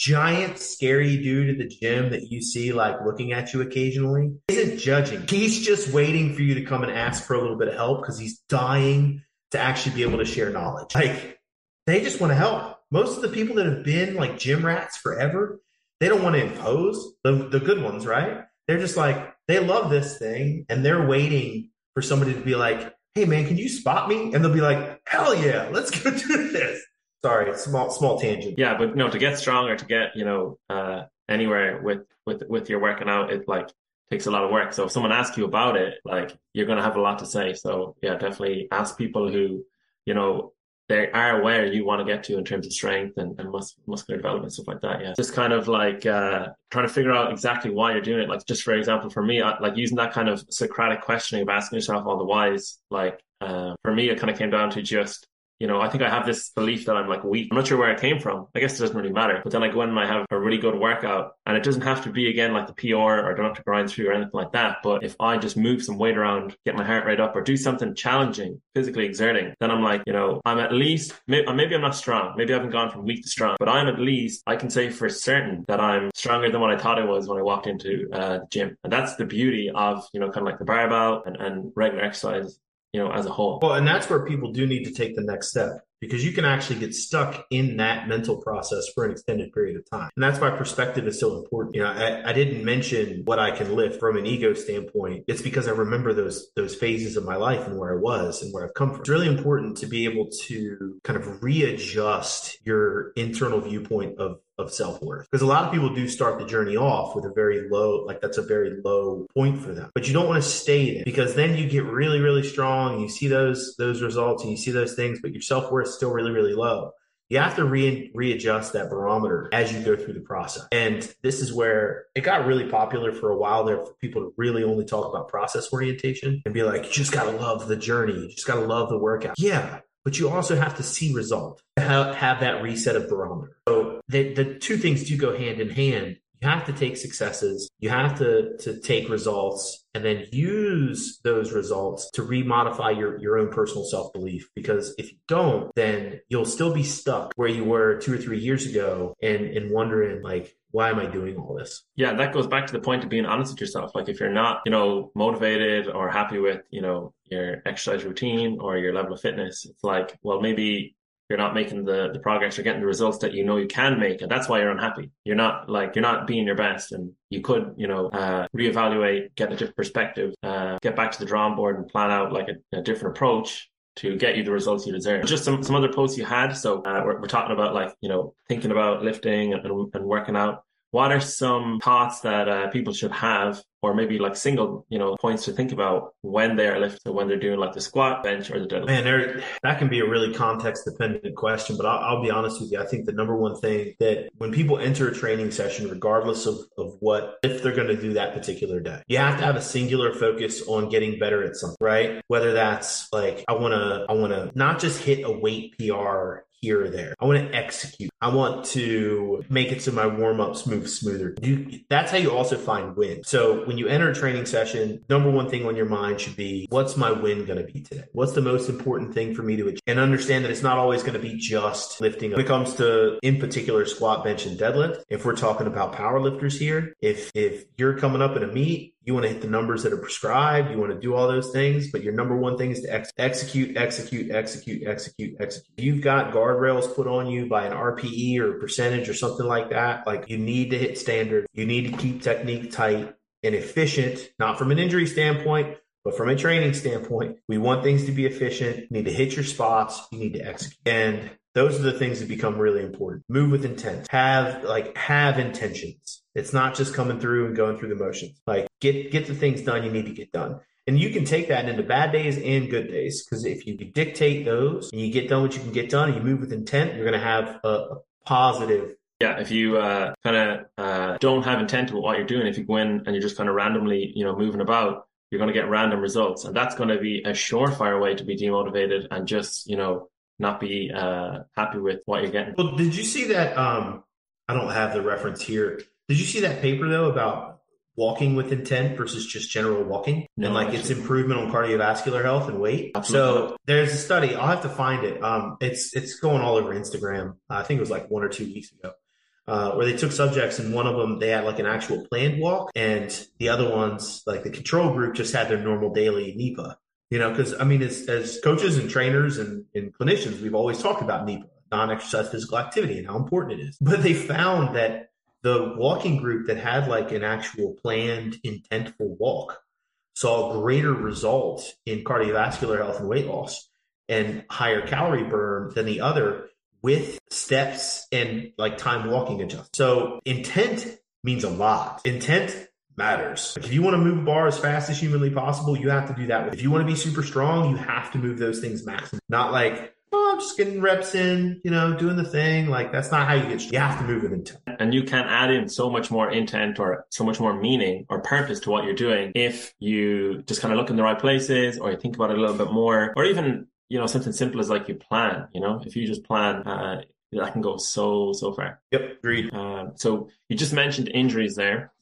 [SPEAKER 2] giant scary dude at the gym that you see like looking at you occasionally isn't judging. He's just waiting for you to come and ask for a little bit of help because he's dying to actually be able to share knowledge. Like they just want to help. Most of the people that have been like gym rats forever, they don't want to impose the, the good ones, right? They're just like, they love this thing and they're waiting for somebody to be like, hey man, can you spot me? And they'll be like, hell yeah, let's go do this. Sorry, small small tangent.
[SPEAKER 1] Yeah, but no, to get stronger, to get you know uh, anywhere with with with your working out, it like takes a lot of work. So if someone asks you about it, like you're to have a lot to say. So yeah, definitely ask people who, you know, they are where you want to get to in terms of strength and, and mus- muscular development, stuff like that. Yeah. Just kind of like uh, trying to figure out exactly why you're doing it. Like, just for example, for me, I, like using that kind of Socratic questioning of asking yourself all the whys, like, uh, for me, it kind of came down to just you know, I think I have this belief that I'm like weak. I'm not sure where it came from. I guess it doesn't really matter. But then I go in and I have a really good workout and it doesn't have to be again like the PR or I don't have to grind through or anything like that. But if I just move some weight around, get my heart rate up or do something challenging, physically exerting, then I'm like, you know, I'm at least, maybe, maybe I'm not strong. Maybe I haven't gone from weak to strong, but I'm at least, I can say for certain that I'm stronger than what I thought I was when I walked into uh, the gym. And that's the beauty of, you know, kind of like the barbell and, and regular exercise you know, as a whole.
[SPEAKER 2] Well, and that's where people do need to take the next step because you can actually get stuck in that mental process for an extended period of time. And that's why perspective is so important. You know, I, I, didn't mention what I can lift from an ego standpoint. It's because I remember those those phases of my life and where I was and where I've come from. It's really important to be able to kind of readjust your internal viewpoint of of self-worth because a lot of people do start the journey off with a very low like that's a very low point for them but you don't want to stay there because then you get really really strong and you see those those results and you see those things but your self-worth is still really really low you have to re- readjust that barometer as you go through the process. And this is where it got really popular for a while there for people to really only talk about process orientation and be like, you just got to love the journey. You just got to love the workout. Yeah but you also have to see result, have, have that reset of barometer. So the, the two things do go hand in hand. You have to take successes, you have to, to take results, and then use those results to remodify your, your own personal self belief. Because if you don't, then you'll still be stuck where you were two or three years ago and, and wondering, like, why am I doing all this?
[SPEAKER 1] Yeah, that goes back to the point of being honest with yourself. Like if you're not, you know, motivated or happy with, you know, your exercise routine or your level of fitness, it's like, well, maybe you're not making the, the progress, you're getting the results that you know you can make. And that's why you're unhappy. You're not like, you're not being your best. And you could, you know, uh, reevaluate, get a different perspective, uh, get back to the drawing board and plan out like a, a different approach to get you the results you deserve. Just some, some other posts you had. So uh, we're, we're, talking about like, you know, thinking about lifting and, and working out. What are some thoughts that uh, people should have, or maybe like single, you know, points to think about when they are lifting, when they're doing like the squat, bench, or the deadlift?
[SPEAKER 2] Man, there, that can be a really context dependent question, but I'll, I'll, be honest with you. I think the number one thing that when people enter a training session, regardless of, of what, if they're going to do that particular day, you have to have a singular focus on getting better at something, right? Whether that's like, I want to, I want to not just hit a weight PR here or there. I want to execute. I want to make it so my warm ups move smoother. You, that's how you also find win. So when you enter a training session, number one thing on your mind should be, what's my win going to be today? What's the most important thing for me to achieve? And understand that it's not always going to be just lifting. When it comes to, in particular, squat, bench, and deadlift, if we're talking about power lifters here, if, if you're coming up in a meet you want to hit the numbers that are prescribed. You want to do all those things, but your number one thing is to ex- execute, execute, execute, execute, execute. You've got guardrails put on you by an RPE or percentage or something like that. Like you need to hit standard. You need to keep technique tight and efficient, not from an injury standpoint, but from a training standpoint. We want things to be efficient. You need to hit your spots. You need to execute. And those are the things that become really important. Move with intent. Have like have intentions. It's not just coming through and going through the motions. Like get get the things done you need to get done. And you can take that into bad days and good days because if you dictate those and you get done what you can get done and you move with intent, you're going to have a, a positive
[SPEAKER 1] yeah, if you uh, kind of uh, don't have intent with what you're doing, if you go in and you're just kind of randomly, you know, moving about, you're going to get random results, and that's going to be a surefire way to be demotivated and just, you know, not be uh, happy with what you're getting.
[SPEAKER 2] Well, did you see that? Um, I don't have the reference here. Did you see that paper though about walking with intent versus just general walking no, and like its improvement on cardiovascular health and weight? Absolutely. So there's a study. I'll have to find it. Um, it's it's going all over Instagram. I think it was like one or two weeks ago. Uh, where they took subjects and one of them they had like an actual planned walk and the other ones like the control group just had their normal daily NEPA you know, because I mean, as, as coaches and trainers and, and clinicians, we've always talked about NEPA, non exercise physical activity, and how important it is. But they found that the walking group that had like an actual planned, intentful walk saw greater results in cardiovascular health and weight loss and higher calorie burn than the other with steps and like time walking adjustment. So intent means a lot. Intent matters. Like if you want to move a bar as fast as humanly possible, you have to do that. If you want to be super strong, you have to move those things maximum. Not like, oh, I'm just getting reps in, you know, doing the thing. Like that's not how you get. You have to move with intent.
[SPEAKER 1] And you can add in so much more intent or so much more meaning or purpose to what you're doing if you just kind of look in the right places or you think about it a little bit more, or even you know something simple as like you plan. You know, if you just plan. Uh, that can go so so far.
[SPEAKER 2] Yep, agreed.
[SPEAKER 1] Um, so you just mentioned injuries there.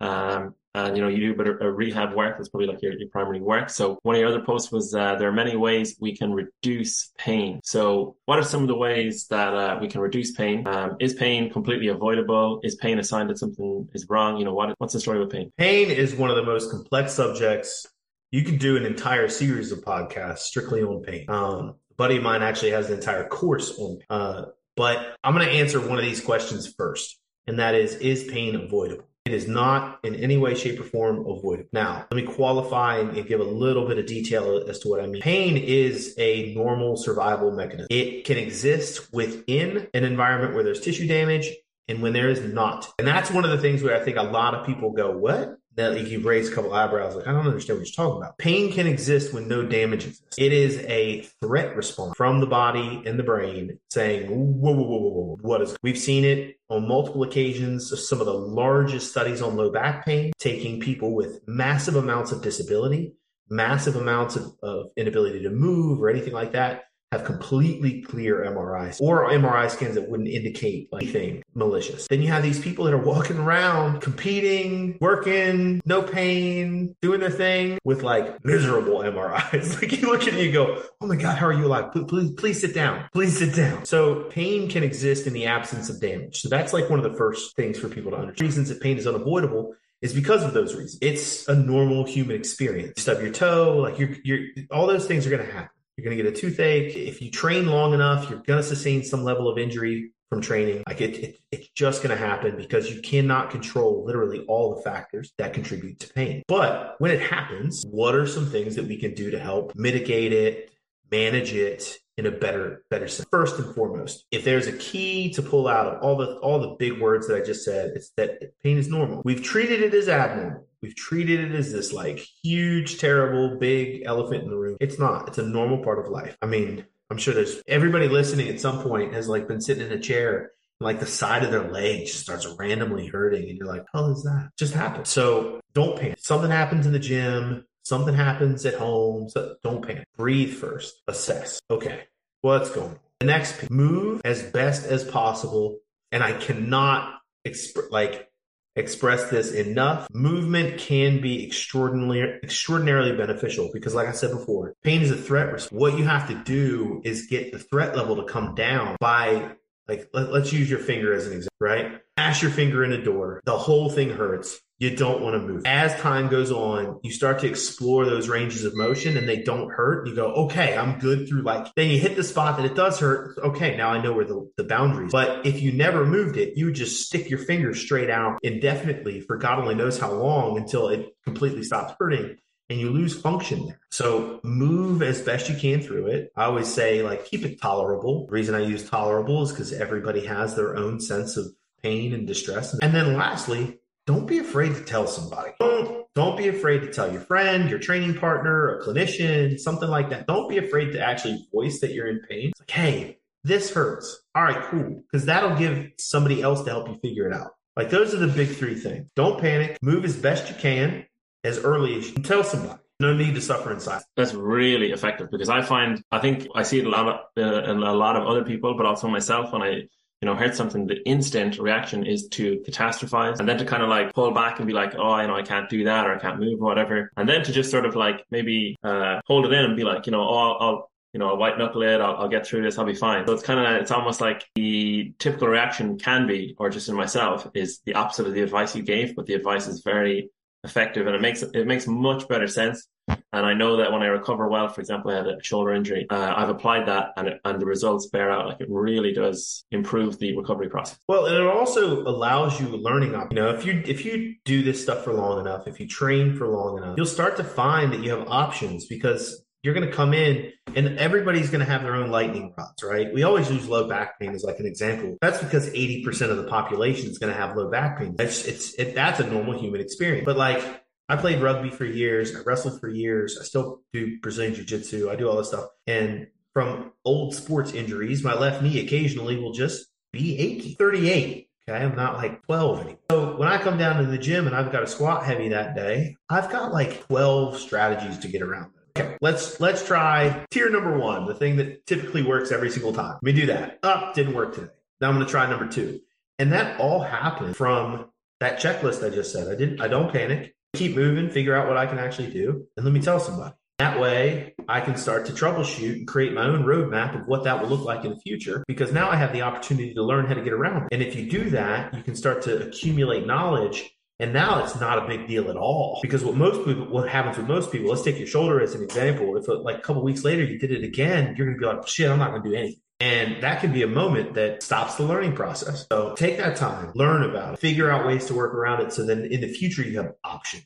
[SPEAKER 1] Um, and you know you do a bit of rehab work. That's probably like your, your primary work. So one of your other posts was uh, there are many ways we can reduce pain. So what are some of the ways that uh, we can reduce pain? Um, is pain completely avoidable? Is pain a sign that something is wrong? You know what what's the story with pain?
[SPEAKER 2] Pain is one of the most complex subjects. You can do an entire series of podcasts strictly on pain. Um, buddy of mine actually has an entire course on uh, but i'm going to answer one of these questions first and that is is pain avoidable it is not in any way, shape, or form avoidable. Now, let me qualify and give a little bit of detail as to what I mean. Pain is a normal survival mechanism. It can exist within an environment where there's tissue damage and when there is not. And that's one of the things where I think a lot of people go, What? That like you've raised a couple eyebrows, like I don't understand what you're talking about. Pain can exist when no damage exists. It is a threat response from the body and the brain saying, whoa, whoa, whoa, whoa, whoa. What is? We've seen it on multiple occasions. Some of the largest studies on low back pain, taking people with massive amounts of disability, massive amounts of, of inability to move or anything like that, have completely clear MRIs or MRI scans that wouldn't indicate anything malicious. Then you have these people that are walking around, competing, working, no pain, doing their thing with like miserable MRIs. [laughs] like you look at it and you go, oh my God, how are you alive? Please, please, please sit down. Please sit down. So pain can exist in the absence of damage. So that's like one of the first things for people to understand. Reasons that pain is unavoidable is because of those reasons. It's a normal human experience. You stub your toe, like you're, you're, all those things are going to happen. You're going to get a toothache. If you train long enough, you're going to sustain some level of injury from training. Like it, it it's just going to happen because you cannot control literally all the factors that contribute to pain. But when it happens, what are some things that we can do to help mitigate it, manage it in a better better sense? First and foremost, if there's a key to pull out of all the all the big words that I just said, it's that pain is normal. We've treated it as abnormal. We've treated it as this like huge, terrible, big elephant in the room. It's not. It's a normal part of life. I mean, I'm sure there's everybody listening at some point has like been sitting in a chair and like the side of their leg just starts randomly hurting and you're like, hell is that? Just happened. So don't panic. Something happens in the gym, something happens at home. So don't panic. Breathe first. Assess. Okay. What's going on? The next move as best as possible. And I cannot exp- like express this enough. Movement can be extraordinarily extraordinarily beneficial because like I said before, pain is a threat. What you have to do is get the threat level to come down by like let, us use your finger as an example, right? Smash your finger in a door. The whole thing hurts you don't want to move. As time goes on, you start to explore those ranges of motion and they don't hurt. You go, okay, I'm good through like, then you hit the spot that it does hurt. Okay, now I know where the, the boundaries. But if you never moved it, you just stick your finger straight out indefinitely for God only knows how long until it completely stops hurting and you lose function there. So move as best you can through it. I always say like keep it tolerable. The reason I use tolerable is because everybody has their own sense of pain and distress. And then lastly, don't be afraid to tell somebody. Don't, don't be afraid to tell your friend, your training partner, a clinician, something like that. Don't be afraid to actually voice that you're in pain. It's like, hey, this hurts. All right, cool. Because that'll give somebody else to help you figure it out. Like those are the big three things. Don't panic. Move as best you can, as early as you can. Tell somebody. No need to suffer in silence.
[SPEAKER 1] That's really effective because I find I think I see it a lot of, uh, in a lot of other people, but also myself when I you know, heard something, the instant reaction is to catastrophize and then to kind of like pull back and be like, oh, you know, I can't do that or I can't move or whatever. And then to just sort of like maybe uh, hold it in and be like, you know, oh, I'll, you know, I'll white knuckle it, I'll, I'll, get through this, I'll be fine. So it's kind of, it's almost like the typical reaction can be, or just in myself, is the opposite of the advice you gave, but the advice is very effective and it makes, it makes much better sense and I know that when I recover well, for example, I had a shoulder injury, uh, I've applied that and, it, and the results bear out. Like it really does improve the recovery process.
[SPEAKER 2] Well, and it also allows you learning up. You know, if you, if you do this stuff for long enough, if you train for long enough, you'll start to find that you have options because you're going to come in and everybody's going to have their own lightning rods, right? We always use low back pain as like an example. That's because 80% of the population is going to have low back pain. It's, it's, it, that's a normal human experience. But like, I played rugby for years. I wrestled for years. I still do Brazilian jiu jitsu. I do all this stuff. And from old sports injuries, my left knee occasionally will just be achy. 38. Okay, I'm not like 12 anymore. So when I come down to the gym and I've got a squat heavy that day, I've got like 12 strategies to get around. Okay, let's let's try tier number one, the thing that typically works every single time. Let me do that. Up, oh, didn't work today. Now I'm gonna try number two. And that all happened from that checklist I just said. I didn't I don't panic. Keep moving, figure out what I can actually do, and let me tell somebody. That way, I can start to troubleshoot and create my own roadmap of what that will look like in the future because now I have the opportunity to learn how to get around. And if you do that, you can start to accumulate knowledge. And now it's not a big deal at all because what most people, what happens with most people, let's take your shoulder as an example. If like a couple weeks later you did it again, you're going to be like, shit, I'm not going to do anything. And that can be a moment that stops the learning process. So take that time, learn about it, figure out ways to work around it. So then in the future, you have options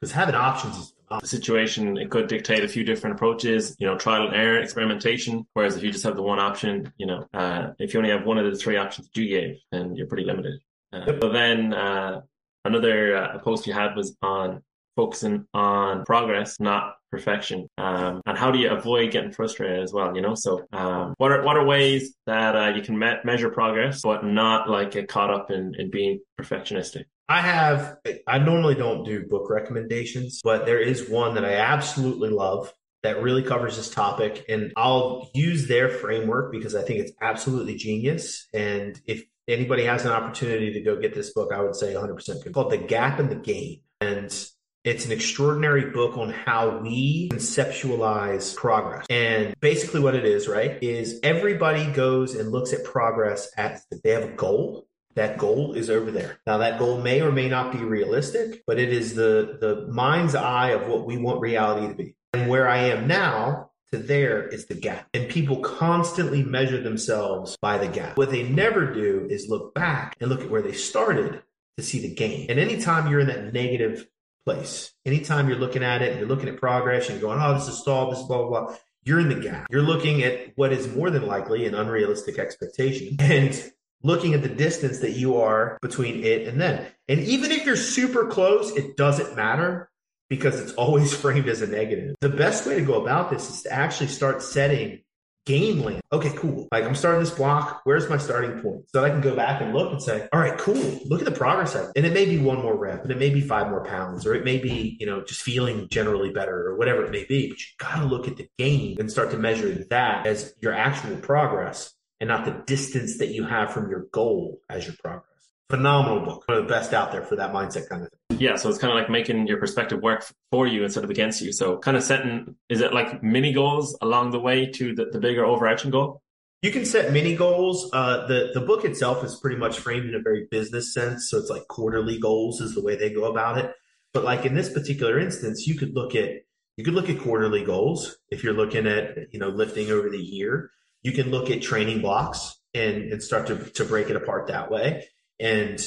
[SPEAKER 2] because having options is
[SPEAKER 1] the situation, it could dictate a few different approaches, you know, trial and error, experimentation. Whereas if you just have the one option, you know, uh, if you only have one of the three options you gave, then you're pretty limited. Uh. But then uh, another uh, post you had was on focusing on progress, not perfection. Um, and how do you avoid getting frustrated as well? You know, so um, what are what are ways that uh, you can me- measure progress, but not like get caught up in in being perfectionistic?
[SPEAKER 2] I have, I normally don't do book recommendations, but there is one that I absolutely love that really covers this topic. And I'll use their framework because I think it's absolutely genius. And if anybody has an opportunity to go get this book, I would say 100% good. It's called The Gap and the Gain. And it's an extraordinary book on how we conceptualize progress. And basically what it is, right, is everybody goes and looks at progress as they have a goal that goal is over there. Now that goal may or may not be realistic, but it is the the mind's eye of what we want reality to be. And where I am now to there is the gap. And people constantly measure themselves by the gap. What they never do is look back and look at where they started to see the gain. And anytime you're in that negative place, anytime you're looking at it you're looking at progress and going, oh, this is stalled, this is blah, blah, blah, you're in the gap. You're looking at what is more than likely an unrealistic expectation. [laughs] And looking at the distance that you are between it and then. And even if you're super close, it doesn't matter because it's always [laughs] framed as a negative. The best way to go about this is to actually start setting game land. Okay, cool. Like I'm starting this block. Where's my starting point? So that I can go back and look and say, all right, cool. Look at the progress. I've, and it may be one more rep and it may be five more pounds or it may be, you know, just feeling generally better or whatever it may be. But you got to look at the gain and start to measure that as your actual progress and not the distance that you have from your goal as your progress. Phenomenal book. One of the best out there for that mindset kind of thing.
[SPEAKER 1] Yeah, so it's kind of like making your perspective work for you instead of against you. So kind of setting, is it like mini goals along the way to the, the bigger overarching goal?
[SPEAKER 2] You can set mini goals. Uh, the the book itself is pretty much framed in a very business sense, so it's like quarterly goals is the way they go about it. But like in this particular instance, you could look at you could look at quarterly goals if you're looking at you know lifting over the year you can look at training blocks and, and start to, to break it apart that way. And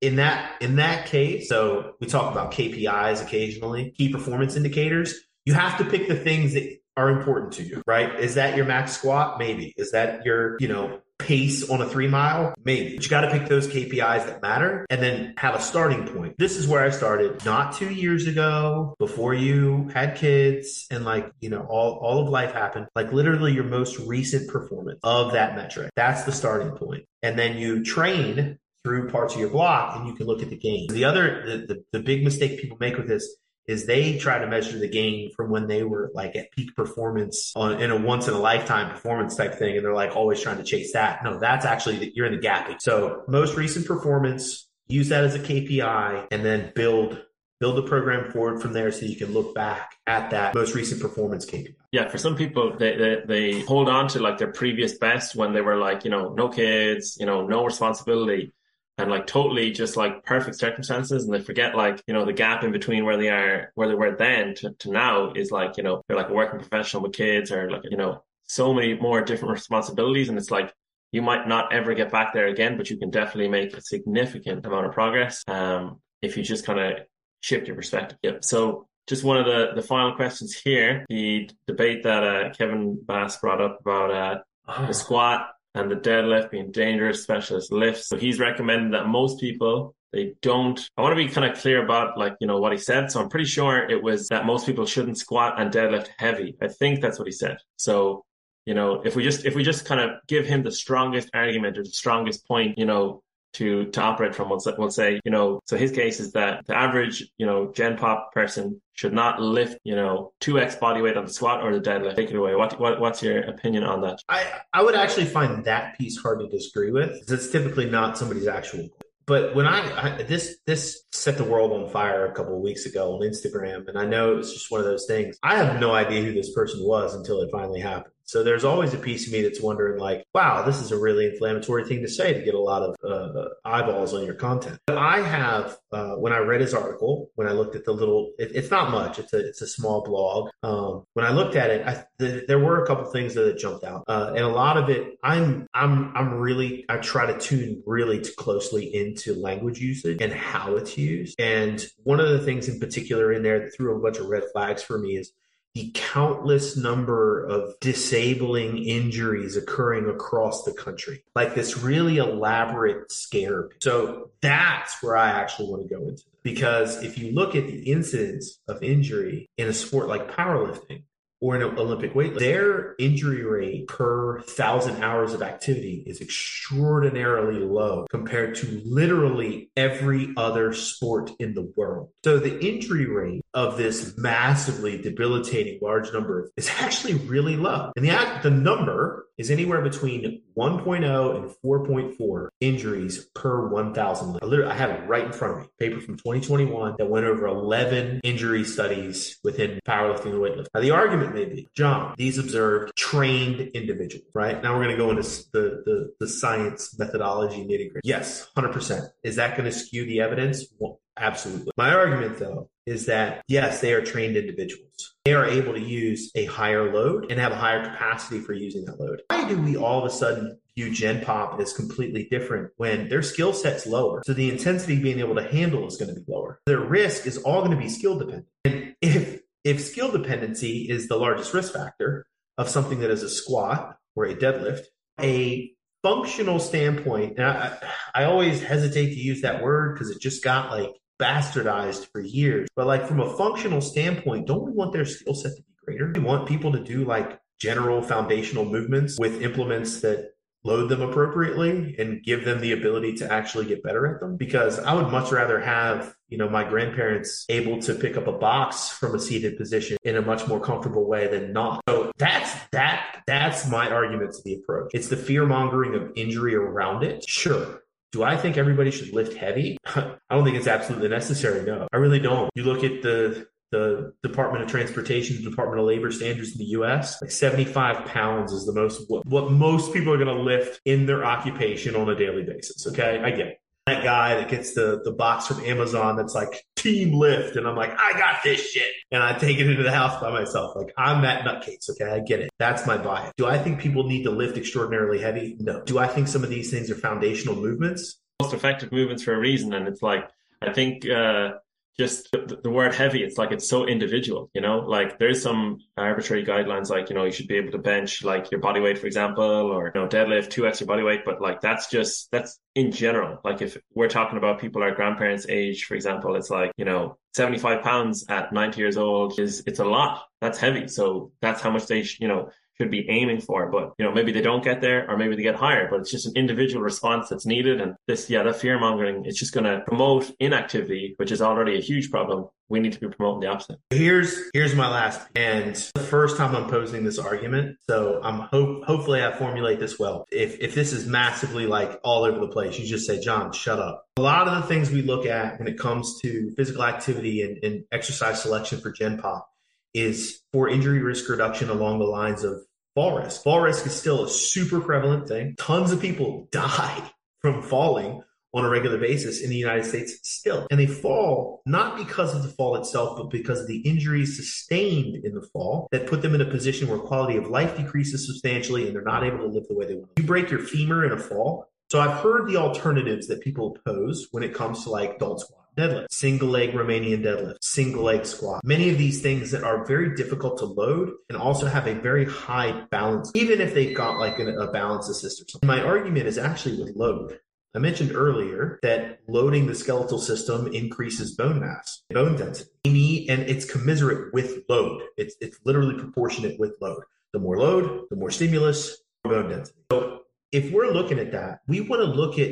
[SPEAKER 2] in that in that case, so we talk about KPIs occasionally, key performance indicators. You have to pick the things that are important to you, right? Is that your max squat? Maybe. Is that your, you know, pace on a three mile? Maybe. But you got to pick those KPIs that matter and then have a starting point. This is where I started not two years ago before you had kids and like, you know, all, all of life happened. Like literally your most recent performance of that metric. That's the starting point. And then you train through parts of your block and you can look at the gain. The other, the, the, the big mistake people make with this is they try to measure the gain from when they were like at peak performance on, in a once in a lifetime performance type thing. And they're like always trying to chase that. No, that's actually you're in the gapping. So most recent performance, use that as a KPI and then build build the program forward from there so you can look back at that most recent performance KPI.
[SPEAKER 1] Yeah, for some people, they, they, they hold on to like their previous best when they were like, you know, no kids, you know, no responsibility and like totally just like perfect circumstances and they forget like you know the gap in between where they are where they were then to, to now is like you know they're like a working professional with kids or like you know so many more different responsibilities and it's like you might not ever get back there again but you can definitely make a significant amount of progress um if you just kind of shift your perspective yep so just one of the, the final questions here. The debate that uh, Kevin Bass brought up about uh, the ah. squat and the deadlift being dangerous, specialist lifts. So he's recommended that most people they don't. I want to be kind of clear about like you know what he said. So I'm pretty sure it was that most people shouldn't squat and deadlift heavy. I think that's what he said. So you know if we just if we just kind of give him the strongest argument or the strongest point, you know to to operate from. We'll, we'll say, you know, so his case is that the average, you know, Gen Pop person should not lift, you know, two x body weight on the squat or the deadlift. Take it away. What, what what's your opinion on that?
[SPEAKER 2] I I would actually find that piece hard to disagree with. because It's typically not somebody's actual but when I, I, this this set the world on fire a couple of weeks ago on Instagram, and I know it was just one of those things. I have no idea who this person was until it finally happened. So there's always a piece of me that's wondering, like, wow, this is a really inflammatory thing to say to get a lot of uh, eyeballs on your content. But I have, uh, when I read his article, when I looked at the little, it, it's not much. It's a it's a small blog. Um, when I looked at it, I, the, there were a couple things that jumped out, uh, and a lot of it, I'm I'm I'm really I try to tune really closely into language usage and how it's used. And one of the things in particular in there that threw a bunch of red flags for me is the countless number of disabling injuries occurring across the country, like this really elaborate scare. So that's where I actually want to go into. Because if you look at the incidence of injury in a sport like powerlifting, or an Olympic weightlifting, their injury rate per thousand hours of activity is extraordinarily low compared to literally every other sport in the world. So the injury rate of this massively debilitating large number is actually really low. And the, the number is anywhere between 1.0 and 4.4 injuries per 1,000. I, literally, I have it right in front of me. Paper from 2021 that went over 11 injury studies within powerlifting and weightlifting. Now, the argument may be, John, these observed trained individuals, right? Now we're going to go into the, the, the science methodology nitty gritty. Yes, 100%. Is that going to skew the evidence? Well, absolutely. My argument, though, is that yes, they are trained individuals. They are able to use a higher load and have a higher capacity for using that load. Why do we all of a sudden view Gen Pop as completely different when their skill set's lower? So the intensity being able to handle is going to be lower. Their risk is all going to be skill dependent. And if if skill dependency is the largest risk factor of something that is a squat or a deadlift, a functional standpoint, and I, I always hesitate to use that word because it just got like bastardized for years. But like from a functional standpoint, don't we want their skill set to be greater? We want people to do like general foundational movements with implements that load them appropriately and give them the ability to actually get better at them because I would much rather have, you know, my grandparents able to pick up a box from a seated position in a much more comfortable way than not. So that's that that's my argument to the approach. It's the fear mongering of injury around it. Sure. Do I think everybody should lift heavy? [laughs] I don't think it's absolutely necessary. No, I really don't. You look at the the Department of Transportation, the Department of Labor standards in the U.S. Like 75 pounds is the most what, what most people are going to lift in their occupation on a daily basis. Okay, I get it that guy that gets the, the box from Amazon that's like team lift. And I'm like, I got this shit. And I take it into the house by myself. Like I'm that nutcase. Okay. I get it. That's my bias. Do I think people need to lift extraordinarily heavy? No. Do I think some of these things are foundational movements?
[SPEAKER 1] Most effective movements for a reason. And it's like, I think, uh, just the, the, word heavy it's like it's so individual you know? Like there's some arbitrary guidelines like you know you should be able to bench like your body weight for example or you know deadlift two extra body weight but like that's just that's in general. Like if we're talking about people our grandparents age for example it's like you know 75 pounds at 90 years old is it's a lot. That's heavy. So that's how much they you know should be aiming for. But, you know, maybe they don't get there or maybe they get higher, but it's just an individual response that's needed. And this, yeah, that fear mongering, it's just going to promote inactivity, which is already a huge problem. We need to be promoting the opposite.
[SPEAKER 2] Here's, here's my last, and the first time I'm posing this argument. So I'm hope, hopefully I formulate this well. If, if this is massively like all over the place, you just say, John, shut up. A lot of the things we look at when it comes to physical activity and, and exercise selection for Gen Pop is for injury risk reduction along the lines of fall risk. Fall risk is still a super prevalent thing. Tons of people [laughs] die from falling on a regular basis in the United States still. And they fall not because of the fall itself, but because of the injuries sustained in the fall that put them in a position where quality of life decreases substantially and they're not able to live the way they want. You break your femur in a fall. So I've heard the alternatives that people pose when it comes to like don't squat deadlift, single leg Romanian deadlift, single leg squat. Many of these things that are very difficult to load and also have a very high balance, even if they've got like a, a balance assist or something. My argument is actually with load. I mentioned earlier that loading the skeletal system increases bone mass, bone density. And it's commiserate with load. It's, it's literally proportionate with load. The more load, the more stimulus, more bone density. So if we're looking at that, we want to look at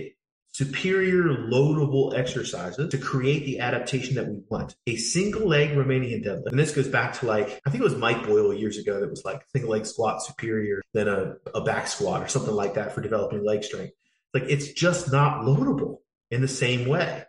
[SPEAKER 2] superior loadable exercises to create the adaptation that we want. A single leg Romanian deadlift. And this goes back to like, I think it was Mike Boyle years ago that was like single leg squat superior than a, a back squat or something like that for developing leg strength. Like it's just not loadable in the same way.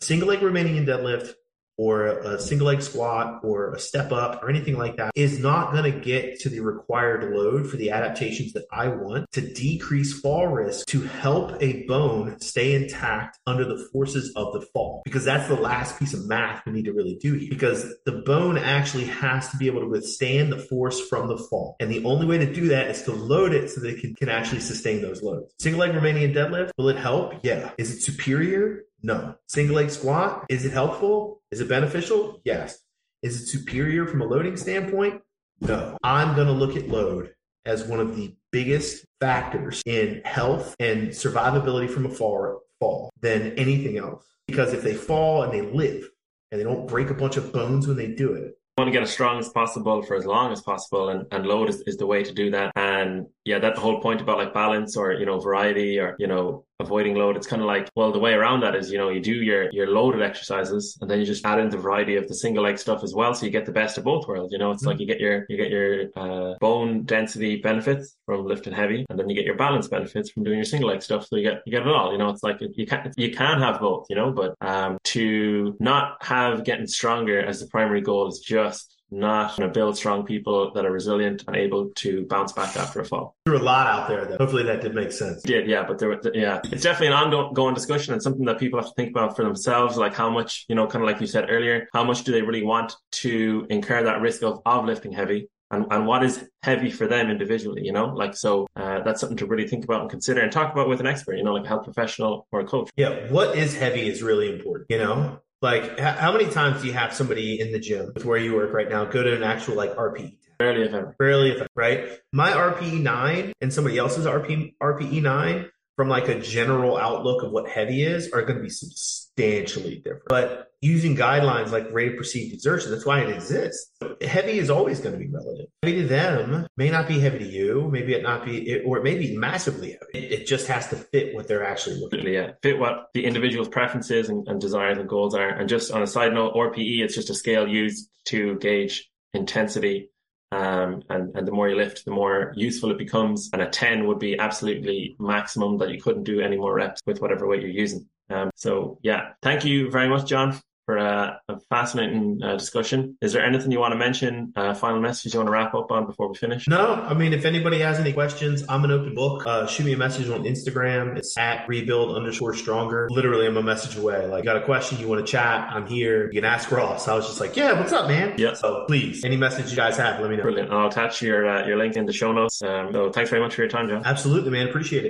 [SPEAKER 2] Single leg Romanian deadlift or a single leg squat or a step up or anything like that is not going to get to the required load for the adaptations that I want to decrease fall risk to help a bone stay intact under the forces of the fall. Because that's the last piece of math we need to really do here. Because the bone actually has to be able to withstand the force from the fall. And the only way to do that is to load it so that it can, can actually sustain those loads. Single leg Romanian deadlift, will it help? Yeah. Is it superior? No. Single leg squat, is it helpful? Is it beneficial? Yes. Is it superior from a loading standpoint? No. I'm going to look at load as one of the biggest factors in health and survivability from a fall, fall than anything else. Because if they fall and they live and they don't break a bunch of bones when they do it,
[SPEAKER 1] want to get as strong as possible for as long as possible and, and load is, is the way to do that and yeah that whole point about like balance or you know variety or you know avoiding load. It's kind of like well the way around that is you know you do your your loaded exercises and then you just add in the variety of the single leg stuff as well so you get the best of both worlds you know? It's mm-hmm. like you get your you get your uh, bone density benefits from lifting heavy and then you get your balance benefits from doing your single leg stuff so you get you get it all you know? It's like you can you can have both you know? But um to not have getting stronger as the primary goal is just not going to build strong people that are resilient and able to bounce back after a fall.
[SPEAKER 2] There a lot out there, though. Hopefully that did make sense.
[SPEAKER 1] Did, yeah. But there, were, yeah, it's definitely an ongoing discussion and something that people have to think about for themselves. Like how much, you know, kind of like you said earlier, how much do they really want to incur that risk of, of lifting heavy? And, and what is heavy for them individually, you know, like, so, uh, that's something to really think about and consider and talk about with an expert, you know, like a health professional or a coach.
[SPEAKER 2] Yeah. What is heavy is really important, you know, like, how many times do you have somebody in the gym with where you work right now go to an actual like RPE?
[SPEAKER 1] Rarely if ever.
[SPEAKER 2] Rarely if ever, right? My RPE nine and somebody else's RP, RPE nine from like a general outlook of what heavy is are going to be substantially different. But using guidelines like rate of perceived exertion, that's why it exists. Heavy is always going to be relative. Heavy to them may not be heavy to you, maybe it not be, or it may be massively heavy. It, just has to fit what they're actually looking.
[SPEAKER 1] Yeah, fit what the individual's preferences and, and desires and goals are. And just on a side note, RPE, it's just a scale used to gauge intensity um, and, and the more you lift, the more useful it becomes. And a 10 would be absolutely maximum that you couldn't do any more reps with whatever weight you're using. Um, so yeah, thank you very much, John, for a, a fascinating uh, discussion. Is there anything you want to mention? Uh, final message you want to wrap up on before we finish?
[SPEAKER 2] No, I mean, if anybody has any questions, I'm an open book. Uh, shoot me a message on Instagram. It's at rebuild underscore stronger. Literally, I'm a message away. Like, got a question, you want to chat? I'm here. You can ask Ross. I was just like, yeah, what's up, man?
[SPEAKER 1] Yeah.
[SPEAKER 2] So please, any message you guys have, let me know.
[SPEAKER 1] Brilliant. I'll attach your uh, your link in the show notes. Um, so thanks very much for your time, John.
[SPEAKER 2] Absolutely, man. Appreciate it.